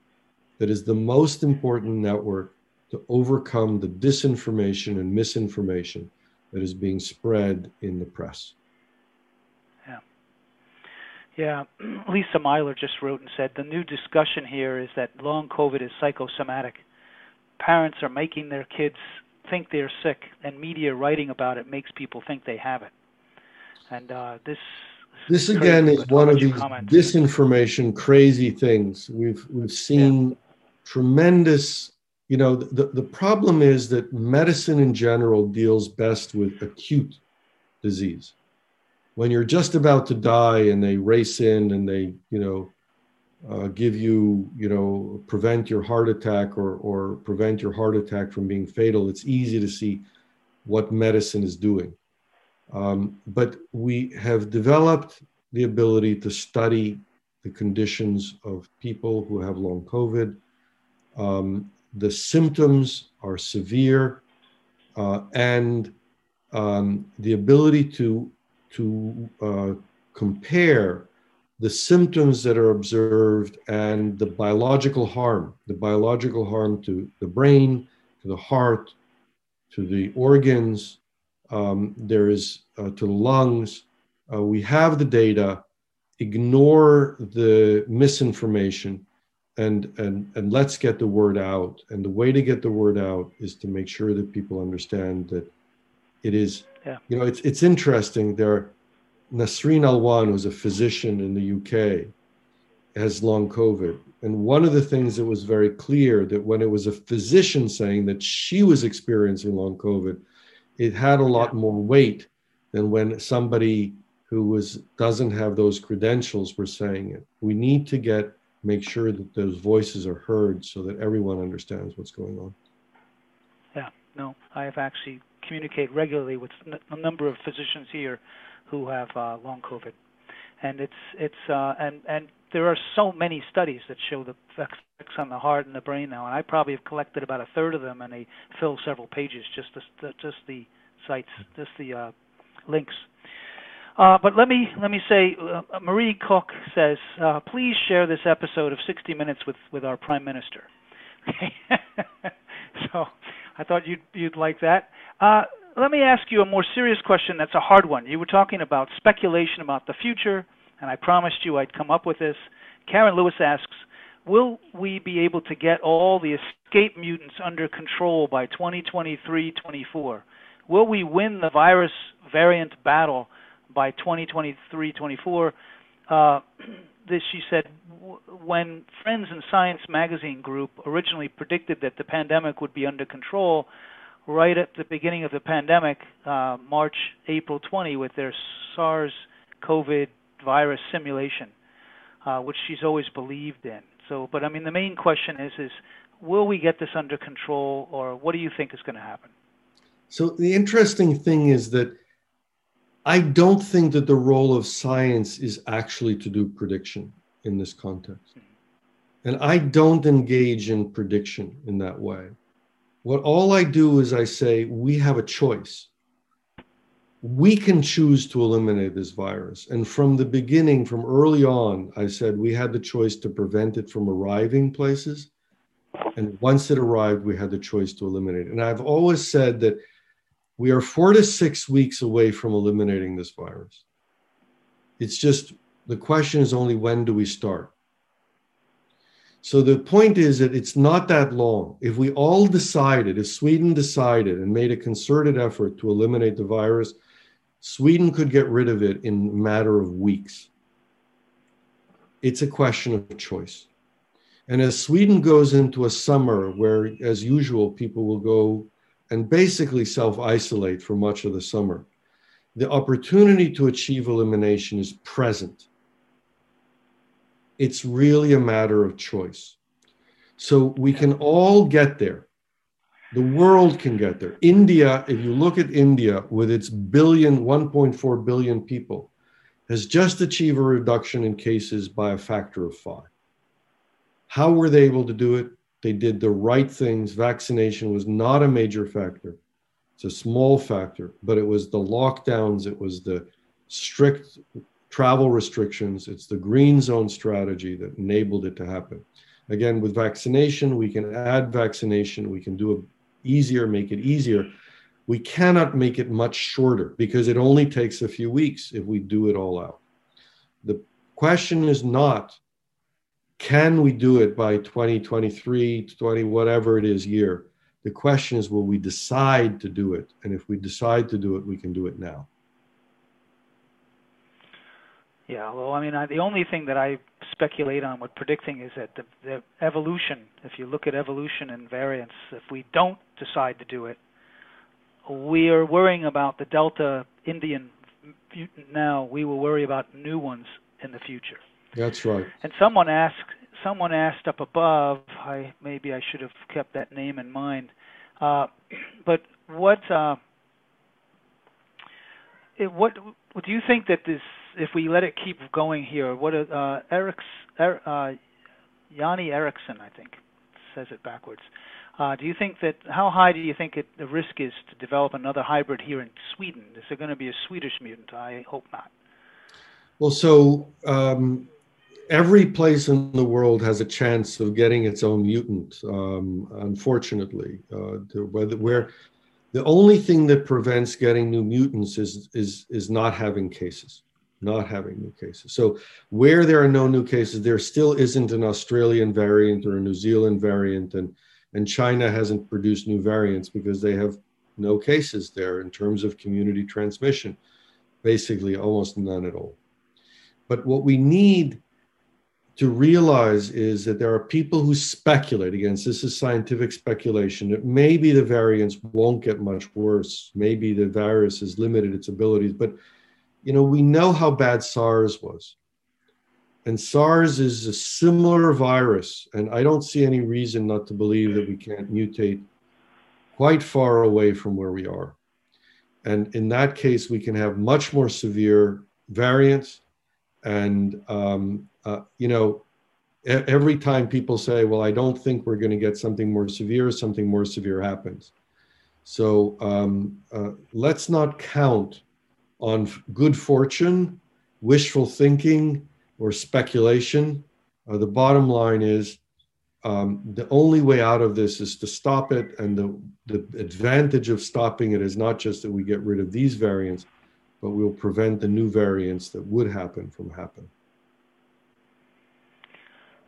B: that is the most important network to overcome the disinformation and misinformation that is being spread in the press.
A: Yeah. Yeah. Lisa Myler just wrote and said the new discussion here is that long COVID is psychosomatic. Parents are making their kids think they're sick, and media writing about it makes people think they have it. And uh, this
B: this again is one of these disinformation crazy things. We've we've seen yeah. tremendous you know the, the problem is that medicine in general deals best with acute disease. When you're just about to die and they race in and they you know uh, give you you know prevent your heart attack or or prevent your heart attack from being fatal it's easy to see what medicine is doing um, but we have developed the ability to study the conditions of people who have long COVID. Um, the symptoms are severe, uh, and um, the ability to to uh, compare the symptoms that are observed and the biological harm, the biological harm to the brain, to the heart, to the organs, um, there is uh, to the lungs. Uh, we have the data. Ignore the misinformation, and and and let's get the word out. And the way to get the word out is to make sure that people understand that it is. Yeah. You know, it's it's interesting. There, Nisreen Alwan, who's a physician in the UK, has long COVID. And one of the things that was very clear that when it was a physician saying that she was experiencing long COVID, it had a lot more weight than when somebody who was doesn't have those credentials were saying it. We need to get make sure that those voices are heard so that everyone understands what's going on.
A: Yeah, no, I have actually communicate regularly with a number of physicians here who have uh, long COVID, and it's it's uh, and and there are so many studies that show the effects on the heart and the brain now, and I probably have collected about a third of them, and they fill several pages just the, just the sites, just the uh, links. Uh, but let me let me say, uh, Marie Cook says, uh, please share this episode of 60 Minutes with with our Prime Minister. so I thought you'd you'd like that. Uh, let me ask you a more serious question. That's a hard one. You were talking about speculation about the future and I promised you I'd come up with this. Karen Lewis asks, will we be able to get all the escape mutants under control by 2023-24? Will we win the virus variant battle by 2023-24? Uh, this, she said, when Friends and Science magazine group originally predicted that the pandemic would be under control, right at the beginning of the pandemic, uh, March, April 20, with their SARS COVID virus simulation, uh, which she's always believed in. So, but I mean, the main question is, is will we get this under control, or what do you think is going to happen?
B: So the interesting thing is that I don't think that the role of science is actually to do prediction in this context. Mm-hmm. And I don't engage in prediction in that way. What all I do is I say, we have a choice we can choose to eliminate this virus. And from the beginning, from early on, I said we had the choice to prevent it from arriving places. And once it arrived, we had the choice to eliminate it. And I've always said that we are four to six weeks away from eliminating this virus. It's just the question is only when do we start? So the point is that it's not that long. If we all decided, if Sweden decided and made a concerted effort to eliminate the virus, Sweden could get rid of it in a matter of weeks. It's a question of choice. And as Sweden goes into a summer where, as usual, people will go and basically self isolate for much of the summer, the opportunity to achieve elimination is present. It's really a matter of choice. So we can all get there. The world can get there. India, if you look at India with its billion, 1.4 billion people, has just achieved a reduction in cases by a factor of five. How were they able to do it? They did the right things. Vaccination was not a major factor. It's a small factor, but it was the lockdowns, it was the strict travel restrictions, it's the green zone strategy that enabled it to happen. Again, with vaccination, we can add vaccination, we can do a easier, make it easier. We cannot make it much shorter because it only takes a few weeks if we do it all out. The question is not can we do it by 2023, 20, whatever it is year? The question is will we decide to do it? And if we decide to do it, we can do it now.
A: Yeah, well, I mean, I, the only thing that I speculate on with predicting is that the, the evolution, if you look at evolution and variance, if we don't decide to do it, we are worrying about the Delta Indian now. We will worry about new ones in the future.
B: That's right.
A: And someone asked, someone asked up above. I maybe I should have kept that name in mind. Uh, but what, uh, it, what, what do you think that this if we let it keep going here, what uh, Eric's er, uh, Yanni Ericsson, I think, says it backwards. Uh, do you think that how high do you think it, the risk is to develop another hybrid here in Sweden? Is there going to be a Swedish mutant? I hope not.
B: Well, so um, every place in the world has a chance of getting its own mutant. Um, unfortunately, uh, where the only thing that prevents getting new mutants is is is not having cases not having new cases. So where there are no new cases there still isn't an australian variant or a new zealand variant and and china hasn't produced new variants because they have no cases there in terms of community transmission basically almost none at all. But what we need to realize is that there are people who speculate against this is scientific speculation that maybe the variants won't get much worse maybe the virus has limited its abilities but you know we know how bad sars was. And sars is a similar virus and i don't see any reason not to believe that we can't mutate quite far away from where we are. And in that case we can have much more severe variants. And um, uh, you know, every time people say, "Well, I don't think we're going to get something more severe," something more severe happens. So um, uh, let's not count on good fortune, wishful thinking, or speculation. Uh, the bottom line is um, the only way out of this is to stop it. And the, the advantage of stopping it is not just that we get rid of these variants, but we'll prevent the new variants that would happen from happening.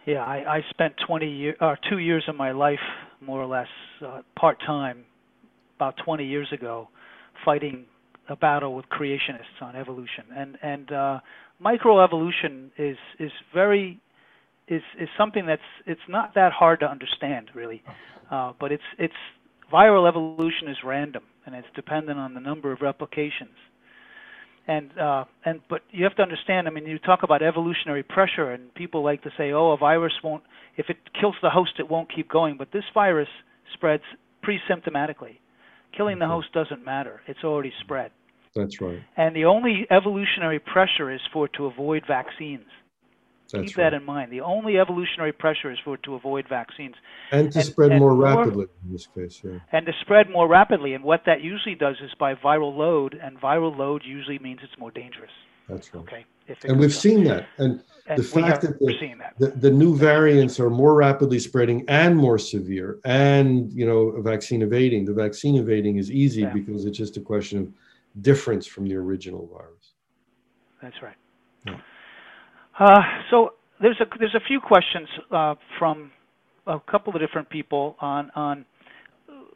A: Yeah, I, I spent 20 years, or two years of my life, more or less, uh, part time, about 20 years ago, fighting a battle with creationists on evolution. And and uh, microevolution is is very is is something that's it's not that hard to understand really, uh, but it's it's viral evolution is random and it's dependent on the number of replications and uh, and but you have to understand. I mean, you talk about evolutionary pressure, and people like to say, "Oh, a virus won't. If it kills the host, it won't keep going." But this virus spreads pre-symptomatically. Killing the host doesn't matter; it's already spread.
B: That's right.
A: And the only evolutionary pressure is for to avoid vaccines.
B: That's
A: Keep
B: right.
A: that in mind. The only evolutionary pressure is for to avoid vaccines.
B: And to
A: And-
B: spread
A: and
B: more
A: more-
B: rapidly in this case, yeah.
A: and to spread more rapidly. And what that usually does is by viral load, and viral load usually means it's more dangerous.
B: That's right.
A: Okay,
B: And we've
A: up.
B: seen that. And
A: and
B: the fact that the-
A: that.
B: the, the new variants are more rapidly spreading and more severe and you know vaccine evading the vaccine evading is easy
A: Yeah.
B: because it's just a question of difference from the original virus
A: That's right.
B: Yeah.
A: Uh, so there's a there's a few questions uh, from a couple of different people on on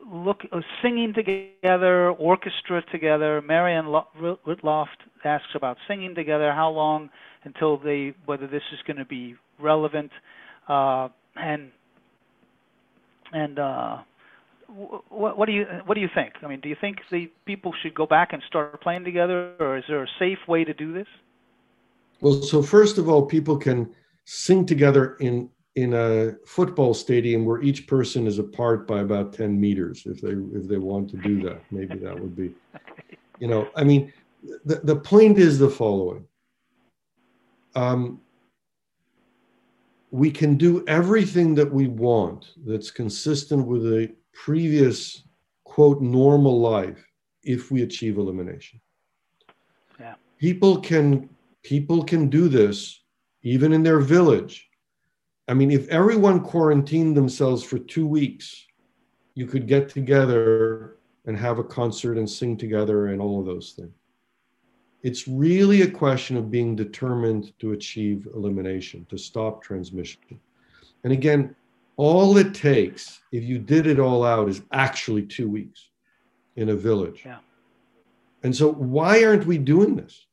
A: look uh, singing together, orchestra together. Marianne Lo- Whitloft asks about singing together. How long until they whether this is going to be relevant, uh, and and uh, what, what do you what do you think? I mean, do you think the people should go back and start playing together, or is there a safe way to do this?
B: well so first of all people can sing together in in a football stadium where each person is apart by about 10 meters if they if they want to do that maybe that would be you know i mean the, the point is the following um, we can do everything that we want that's consistent with a previous quote normal life if we achieve elimination.
A: Yeah.
B: people can people can do this even in their village. I mean if everyone quarantined themselves for two weeks you could get together and have a concert and sing together and all of those things. It's really a question of being determined to achieve elimination to stop transmission. And again all it takes if you did it all out is actually two weeks in a village.
A: Yeah.
B: and so why aren't we doing this?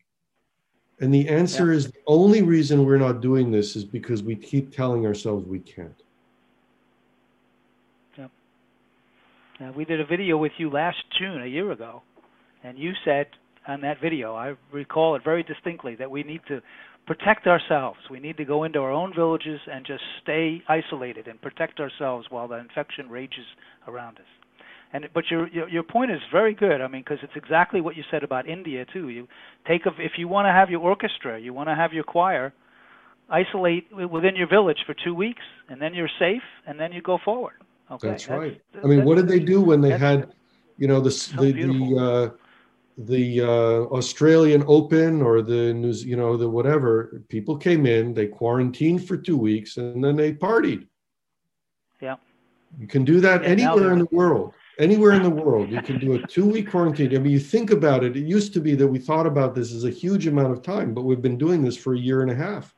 B: And the answer is the only reason we're not doing this is because we keep telling ourselves we can't.
A: Uh, we did a video with you last June, a year ago, and you said on that video, I recall it very distinctly, that we need to protect ourselves. We need to go into our own villages and just stay isolated and protect ourselves while the infection rages around us. And but your your, your point is very good. I mean, because it's exactly what you said about India too. You take a, if you want to have your orchestra, you want to have your choir, isolate within your village for two weeks, and then you're safe, and then you go forward. Okay,
B: that's, that's right. I mean, what did they do when they had, you know, the so the the, uh, the uh, Australian Open or the news, you know, the whatever? People came in, they quarantined for two weeks, and then they partied.
A: Yeah,
B: you can do that anywhere in the world. Anywhere in the world, you can do a two-week quarantine. I mean, you think about it. It used to be that we thought about this as a huge amount of time, but we've been doing this for a year and a half.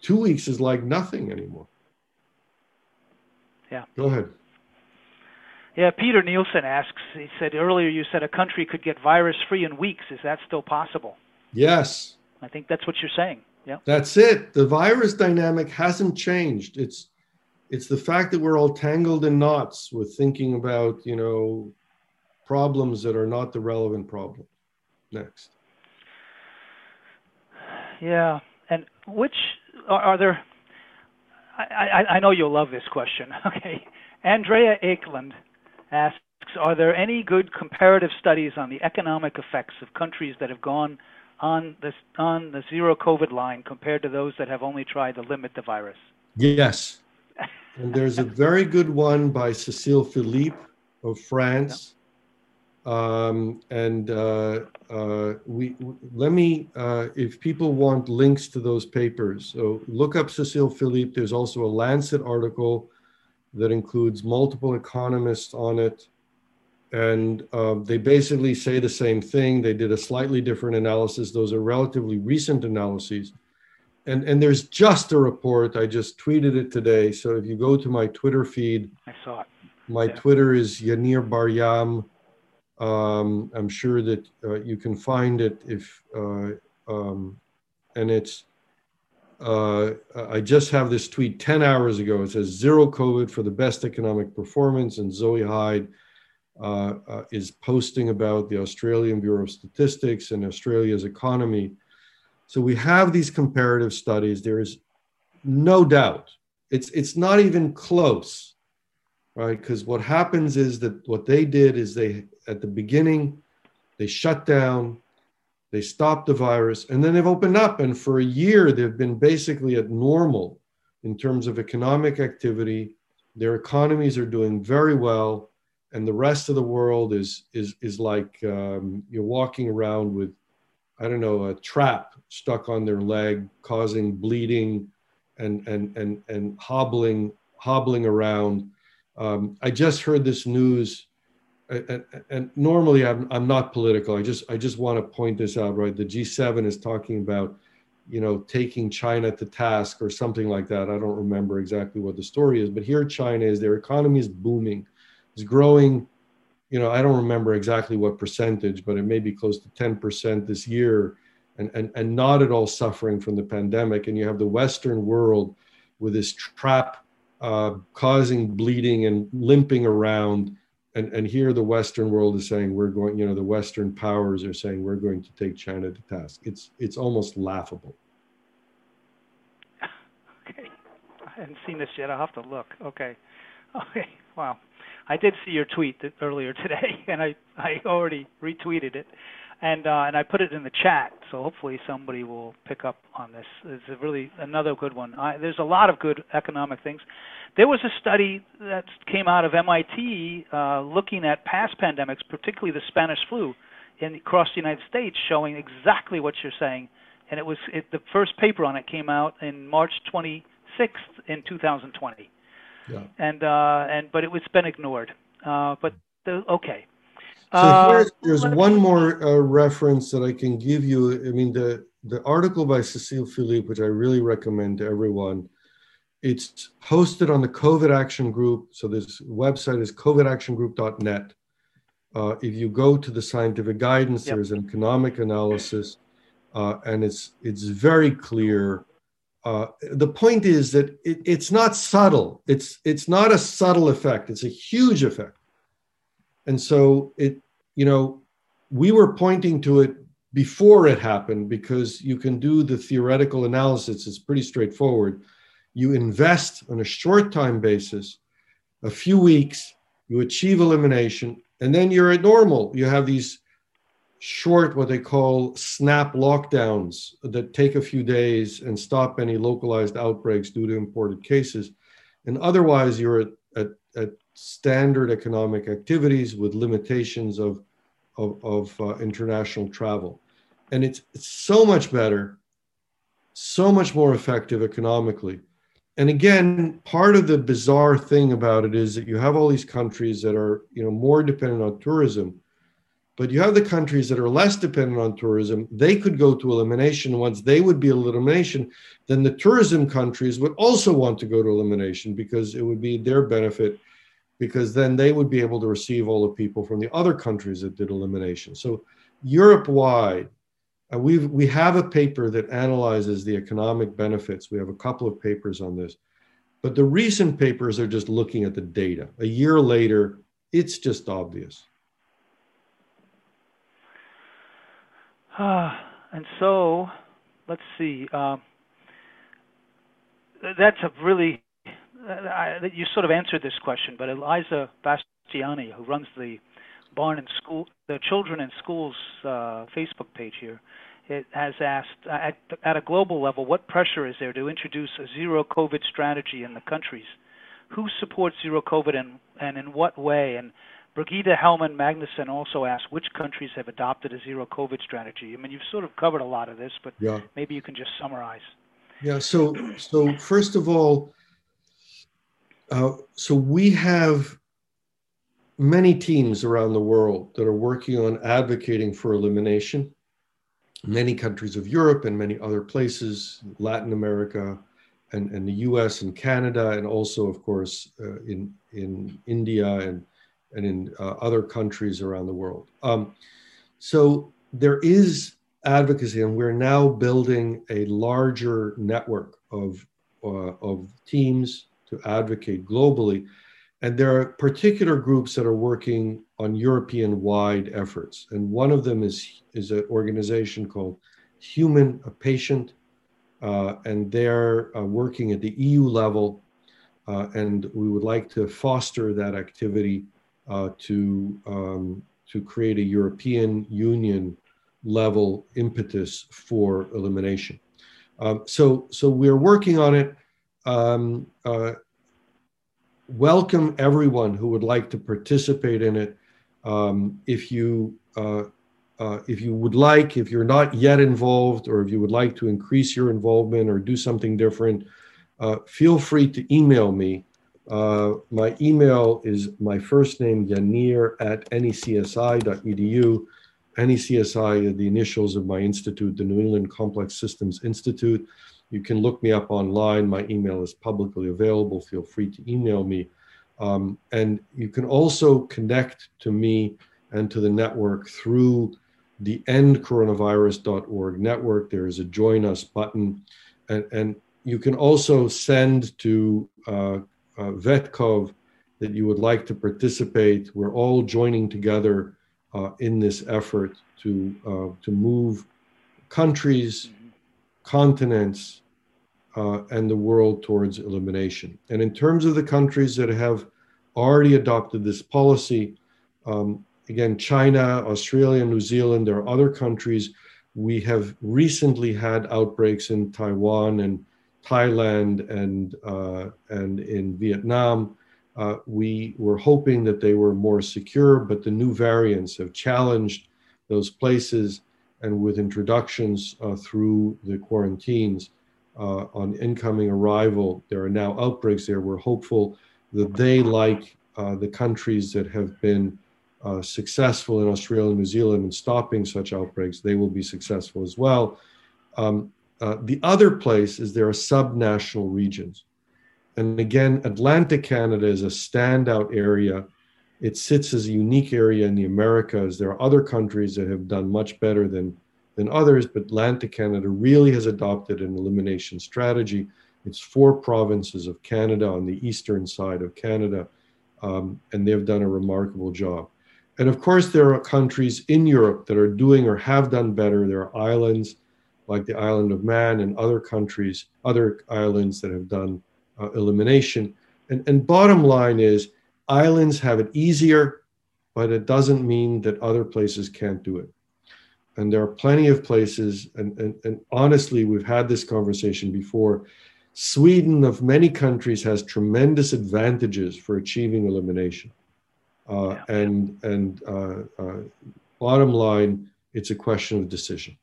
B: Two weeks is like nothing anymore.
A: Yeah.
B: Go ahead.
A: Yeah, Peter Nielsen asks, he said earlier you said a country could get virus free in weeks. Is that still possible?
B: Yes.
A: I think that's what you're saying. Yeah.
B: That's it. The virus dynamic hasn't changed. It's it's the fact that we're all tangled in knots with thinking about, you know, problems that are not the relevant problems. Next.
A: Yeah. And which are, are there I, I, I know you'll love this question. Okay. Andrea Akeland asks Are there any good comparative studies on the economic effects of countries that have gone on, this, on the zero COVID line compared to those that have only tried to limit the virus?
B: Yes. and there's a very good one by Cecile Philippe of France. Um, and uh, uh, we let me, uh, if people want links to those papers, so look up Cecile Philippe. There's also a Lancet article that includes multiple economists on it. And uh, they basically say the same thing. They did a slightly different analysis. Those are relatively recent analyses. And, and there's just a report. I just tweeted it today. So if you go to my Twitter feed,
A: I saw it.
B: My yeah. Twitter is Yaneer Bar-Yam. Um, I'm sure that uh, you can find it if, uh, um, and it's uh, I just have this tweet 10 hours ago. It says zero COVID for the best economic performance. And Zoe Hyde uh, uh, is posting about the Australian Bureau of Statistics and Australia's economy. So we have these comparative studies. There is no doubt. It's, it's not even close, right? Because what happens is that what they did is they, at the beginning, they shut down, they stopped the virus, and then they've opened up. And for a year, they've been basically at normal in terms of economic activity. Their economies are doing very well, and the rest of the world is is is like um, you're walking around with, I don't know, a trap stuck on their leg, causing bleeding, and and and and hobbling hobbling around. Um, I just heard this news and, and normally I'm, I'm not political. I just I just want to point this out, right? The G7 is talking about, you know, taking China to task or something like that. I don't remember exactly what the story is, but here China is their economy is booming, it's growing. You know, I don't remember exactly what percentage, but it may be close to 10% this year, and and and not at all suffering from the pandemic. And you have the Western world with this trap uh, causing bleeding and limping around and, and here the Western world is saying we're going, you know, the Western powers are saying we're going to take China to task. It's it's almost laughable.
A: Okay, I haven't seen this yet. I'll have to look. Okay, okay, wow. I did see your tweet earlier today, and I I already retweeted it and uh, and I put it in the chat, so hopefully somebody will pick up on this. It's a really another good one. I, there's a lot of good economic things. There was a study that came out of MIT uh, looking at past pandemics, particularly the Spanish flu, in across the United States, showing exactly what you're saying. And it was it, the first paper on it came out in March 26th in 2020. Yeah. And uh, and but it was been ignored. Uh, but the, okay,
B: so uh, there's one more uh, reference that I can give you. I mean, the, the article by Cecile Philippe, which I really recommend to everyone, it's hosted on the COVID Action Group. So this website is covidactiongroup.net. Uh, if you go to the scientific guidance, yep. there's an economic analysis, uh, and it's it's very clear. Uh, the point is that it, it's not subtle. It's it's not a subtle effect. It's a huge effect. And so it you know, we were pointing to it before it happened because you can do the theoretical analysis. It's pretty straightforward. You invest on a short time basis, a few weeks, you achieve elimination, and then you're at normal. You have these short, what they call snap lockdowns that take a few days and stop any localized outbreaks due to imported cases. And otherwise, you're at, at, at standard economic activities with limitations of, of, of uh, international travel. And it's, it's so much better, so much more effective economically. And again, part of the bizarre thing about it is that you have all these countries that are, you know, more dependent on tourism but you have the countries that are less dependent on tourism, they could go to elimination. Once they would be elimination, then the tourism countries would also want to go to elimination because it would be their benefit, because then they would be able to receive all the people from the other countries that did elimination. So Europe wide, uh, we we have a paper that analyzes the economic benefits. We have a couple of papers on this. But the recent papers are just looking at the data. A year later, it's just obvious.
A: and so, let's see. Uh, that's a really you sort of answered this question, but Eliza Bastiani, who runs the Barn and School, the Children in Schools uh, Facebook page here, it has asked uh, at, at a global level, what pressure is there to introduce a zero COVID strategy in the countries? Who supports zero COVID and, and in what way? And Brigitte Hellman Magnuson also asked which countries have adopted a zero COVID strategy. I mean, you've sort of covered a lot of this, but yeah. maybe you can just summarize.
B: Yeah. So, so first of all, uh, so we have many teams around the world that are working on advocating for elimination. Many countries of Europe and many other places, Latin America, and, and the U.S. and Canada, and also, of course, uh, in in India and and in uh, other countries around the world. Um, so there is advocacy, and we're now building a larger network of, uh, of teams to advocate globally. And there are particular groups that are working on European wide efforts. And one of them is, is an organization called Human a Patient. Uh, and they're uh, working at the EU level. Uh, and we would like to foster that activity uh, to um, to create a European Union level impetus for elimination. Um, so so we're working on it. Um, uh, welcome everyone who would like to participate in it. Um, if you uh, uh, if you would like, if you're not yet involved, or if you would like to increase your involvement or do something different, uh, feel free to email me uh, my email is my first name, Yaneer at necsi.edu. NECSI the initials of my institute, the New England Complex Systems Institute. You can look me up online. My email is publicly available. Feel free to email me. Um, and you can also connect to me and to the network through the endcoronavirus.org network. There is a join us button. And, and you can also send to uh, uh, VetCov that you would like to participate. We're all joining together uh, in this effort to uh, to move countries, mm-hmm. continents, uh, and the world towards elimination. And in terms of the countries that have already adopted this policy, um, again, China, Australia, New Zealand, there are other countries. We have recently had outbreaks in Taiwan and Thailand and uh, and in Vietnam. Uh, we were hoping that they were more secure, but the new variants have challenged those places. And with introductions uh, through the quarantines uh, on incoming arrival, there are now outbreaks there. We're hopeful that they, like uh, the countries that have been uh, successful in Australia and New Zealand in stopping such outbreaks, they will be successful as well. Um, uh, the other place is there are subnational regions. And again, Atlantic Canada is a standout area. It sits as a unique area in the Americas. There are other countries that have done much better than, than others, but Atlantic Canada really has adopted an elimination strategy. It's four provinces of Canada on the eastern side of Canada, um, and they've done a remarkable job. And of course, there are countries in Europe that are doing or have done better. There are islands like the island of Man and other countries, other islands that have done uh, elimination. And, and bottom line is islands have it easier, but it doesn't mean that other places can't do it. And there are plenty of places, and, and, and honestly, we've had this conversation before. Sweden, of many countries, has tremendous advantages for achieving elimination. Uh, yeah. And, and uh, uh, bottom line, it's a question of decision.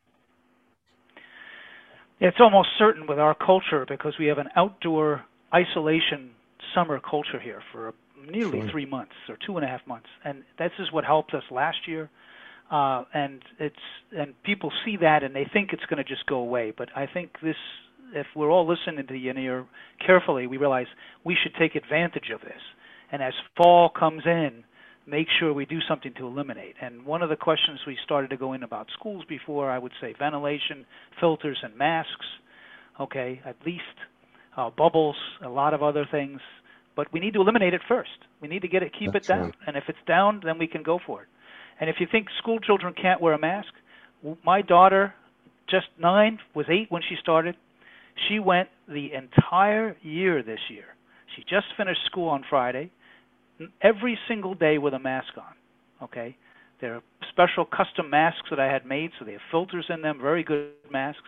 A: It's almost certain with our culture because we have an outdoor isolation summer culture here for nearly sure. three months or two and a half months, and this is what helped us last year. Uh, and it's and people see that and they think it's going to just go away. But I think this, if we're all listening to you carefully, we realize we should take advantage of this. And as fall comes in, make sure we do something to eliminate. And one of the questions we started to go in about schools before, I would say ventilation, filters, and masks. Okay, at least uh, bubbles, a lot of other things. But we need to eliminate it first. We need to get it, keep That's it down. Right. And if it's down, then we can go for it. And if you think school children can't wear a mask, my daughter, just nine, was eight when she started. She went the entire year this year. She just finished school on Friday, every single day with a mask on. Okay, they're special custom masks that I had made, so they have filters in them, very good masks.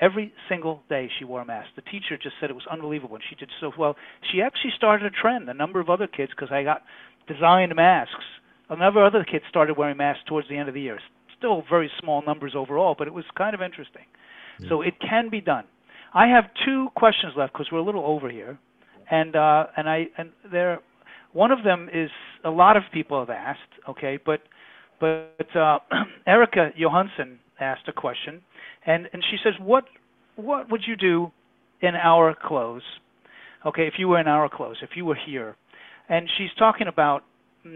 A: Every single day she wore a mask. The teacher just said it was unbelievable, and she did so well. She actually started a trend. A number of other kids, because I got designed masks. A number of other kids started wearing masks towards the end of the year. Still very small numbers overall, but it was kind of interesting. Yeah. So it can be done. I have two questions left because we're a little over here, and uh, and I and there, one of them is a lot of people have asked. Okay, but but uh, Erica Johansson asked a question and and she says, "What what would you do in our clothes? Okay, if you were in our clothes, if you were here." And she's talking about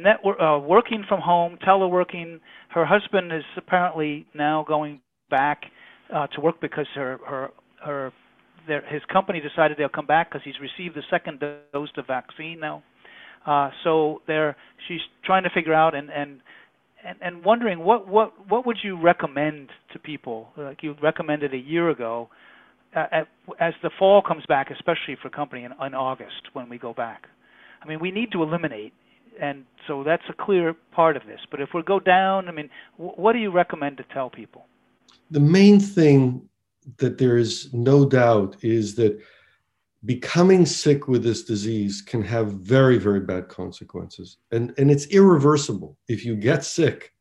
A: network uh, working from home, teleworking. Her husband is apparently now going back uh, to work because her her her their, his company decided they'll come back because he's received the second dose of vaccine now. Uh, so they're she's trying to figure out and and and, and wondering what what what would you recommend to people like you recommended a year ago uh, as the fall comes back especially for company in, in August when we go back I mean we need to eliminate and so that's a clear part of this. But if we go down I mean w- what do you recommend to tell people?
B: The main thing that there is no doubt is that becoming sick with this disease can have very very bad consequences. And and it's irreversible. If you get sick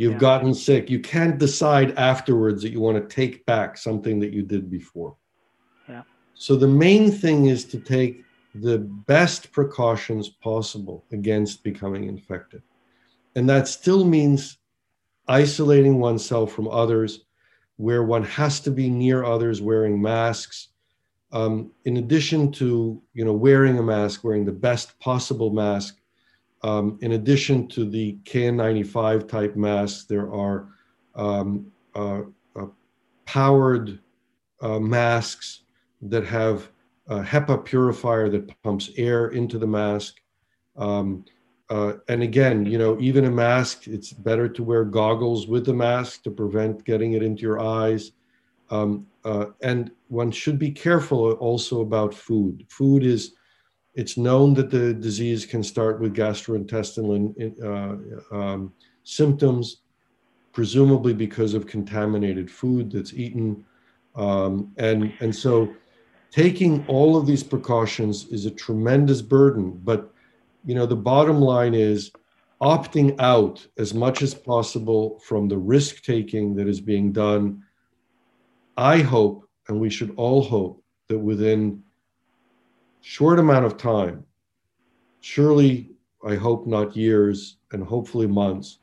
B: you've yeah. gotten sick. You can't decide afterwards that you want to take back something that you did before.
A: Yeah.
B: So the main thing is to take the best precautions possible against becoming infected. And that still means isolating oneself from others where one has to be near others wearing masks. Um, in addition to you know wearing a mask, wearing the best possible mask, um, in addition to the KN95 type masks, there are um, uh, uh, powered uh, masks that have a HEPA purifier that pumps air into the mask. Um, uh, and again, you know, even a mask, it's better to wear goggles with the mask to prevent getting it into your eyes. Um, uh, and one should be careful also about food. Food is, it's known that the disease can start with gastrointestinal uh, um, symptoms, presumably because of contaminated food that's eaten. Um, and, and so taking all of these precautions is a tremendous burden. But, you know, the bottom line is opting out as much as possible from the risk taking that is being done I hope, and we should all hope, that within short amount of time, surely I hope not years and hopefully months,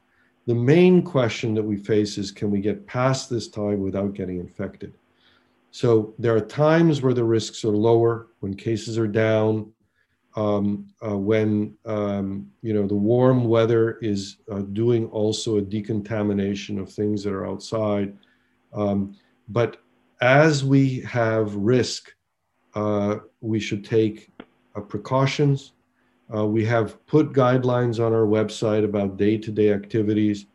B: the main question that we face is can we get past this time without getting infected? So there are times where the risks are lower, when cases are down, um, uh, when um, you know the warm weather is uh, doing also a decontamination of things that are outside. Um, but as we have risk, uh, we should take uh, precautions. Uh, we have put guidelines on our website about day to day activities.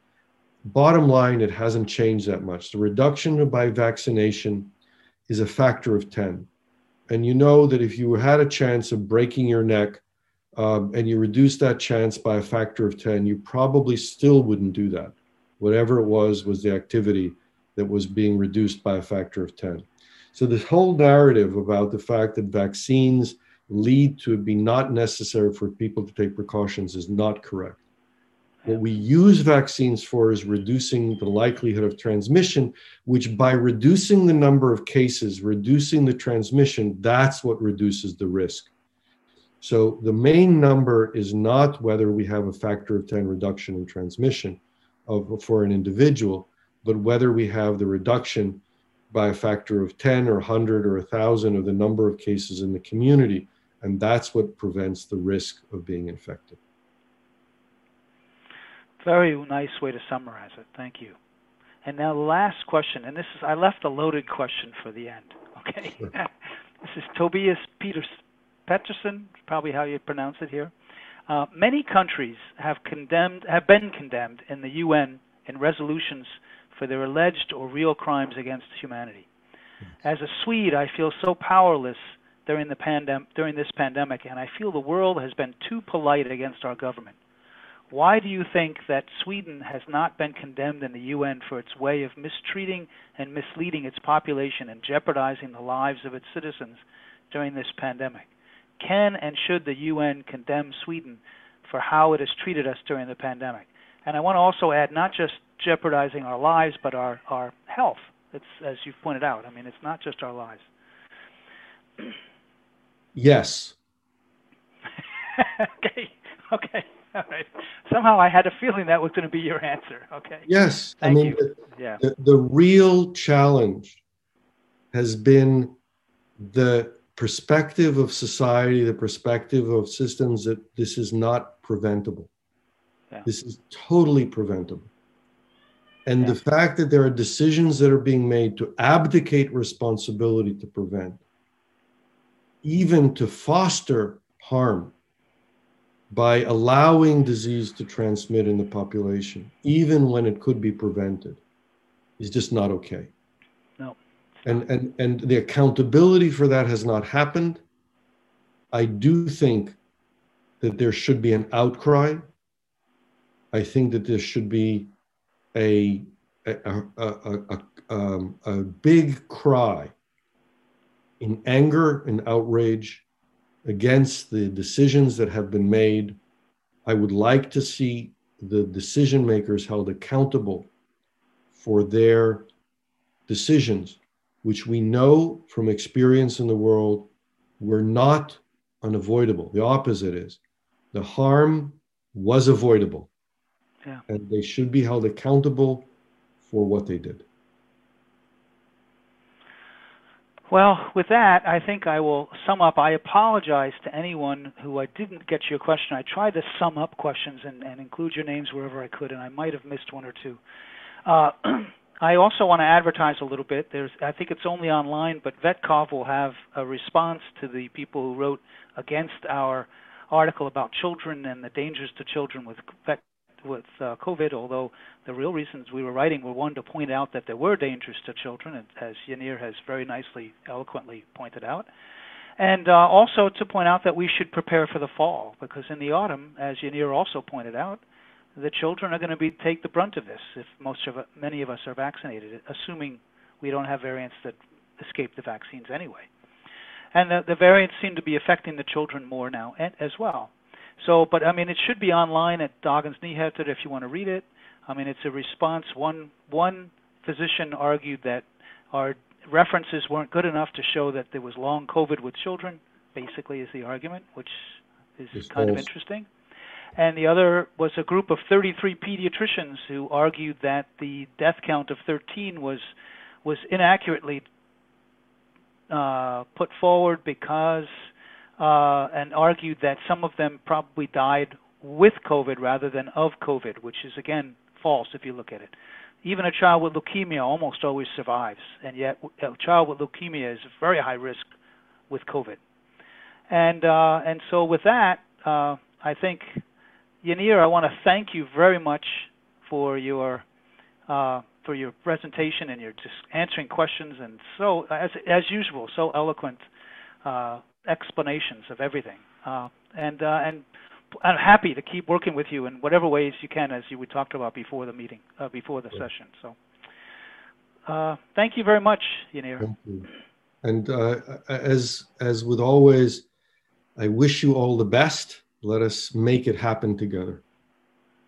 B: Bottom line, it hasn't changed that much. The reduction by vaccination is a factor of 10. And you know that if you had a chance of breaking your neck um, and you reduce that chance by a factor of 10, you probably still wouldn't do that. Whatever it was, was the activity that was being reduced by a factor of 10. So, this whole narrative about the fact that vaccines lead to it be not necessary for people to take precautions is not correct. What we use vaccines for is reducing the likelihood of transmission, which by reducing the number of cases, reducing the transmission, that's what reduces the risk. So the main number is not whether we have a factor of 10 reduction in transmission of, for an individual, but whether we have the reduction by a factor of 10 or 100 or 1,000 of the number of cases in the community. And that's what prevents the risk of being infected.
A: Very nice way to summarize it. Thank you. And now the last question, and this is I left a loaded question for the end. Okay. Sure. this is Tobias Peters Peterson, probably how you pronounce it here. Uh, many countries have condemned have been condemned in the UN in resolutions for their alleged or real crimes against humanity. As a Swede, I feel so powerless during the pandem- during this pandemic, and I feel the world has been too polite against our government. Why do you think that Sweden has not been condemned in the UN for its way of mistreating and misleading its population and jeopardizing the lives of its citizens during this pandemic? Can and should the UN condemn Sweden for how it has treated us during the pandemic? And I want to also add not just jeopardizing our lives, but our, our health. It's, as you've pointed out, I mean, it's not just our lives.
B: Yes.
A: okay. Okay. All right. Somehow I had a feeling that was going to be your answer. Okay.
B: Yes.
A: Thank
B: I mean, the, yeah. The, the real challenge has been the perspective of society, the perspective of systems that this is not preventable. Yeah. This is totally preventable. And yeah. the fact that there are decisions that are being made to abdicate responsibility to prevent, even to foster harm by allowing disease to transmit in the population, even when it could be prevented, is just not okay.
A: No.
B: And, and, and the accountability for that has not happened. I do think that there should be an outcry. I think that there should be a, a, a, a, a, um, a big cry in anger and outrage against the decisions that have been made. I would like to see the decision makers held accountable for their decisions, which we know from experience in the world were not unavoidable. The opposite is the harm was avoidable.
A: Yeah.
B: And they should be held accountable for what they did.
A: Well, with that, I think I will sum up. I apologize to anyone who I didn't get your question. I tried to sum up questions and, and include your names wherever I could, and I might have missed one or two. Uh, I also want to advertise a little bit. There's, I think it's only online, but VetCov will have a response to the people who wrote against our article about children and the dangers to children with with uh, COVID, although the real reasons we were writing were one to point out that there were dangers to children, as Yaneer has very nicely, eloquently pointed out, and uh, also to point out that we should prepare for the fall, because in the autumn, as Yaneer also pointed out, the children are going to be take the brunt of this if most of many of us are vaccinated, assuming we don't have variants that escape the vaccines anyway. And the, the variants seem to be affecting the children more now as well. So, but I mean, it should be online at Dagens Nyheter if you want to read it. I mean, it's a response. One one physician argued that our references weren't good enough to show that there was long COVID with children. Basically, is the argument, which is it's kind false. of interesting. And the other was a group of 33 pediatricians who argued that the death count of 13 was was inaccurately uh, put forward because uh, and argued that some of them probably died with COVID rather than of COVID, which is again false if you look at it. Even a child with leukemia almost always survives, and yet a child with leukemia is very high risk with COVID. And uh, and so with that, uh, I think Yaneer, I want to thank you very much for your uh, for your presentation and your just answering questions and so as as usual so eloquent uh, explanations of everything. Uh, and uh, and I'm happy to keep working with you in whatever ways you can, as you we talked about before the meeting, uh, before the yeah. session. So, uh, thank you very much, you.
B: And uh, as as with always, I wish you all the best. Let us make it happen together.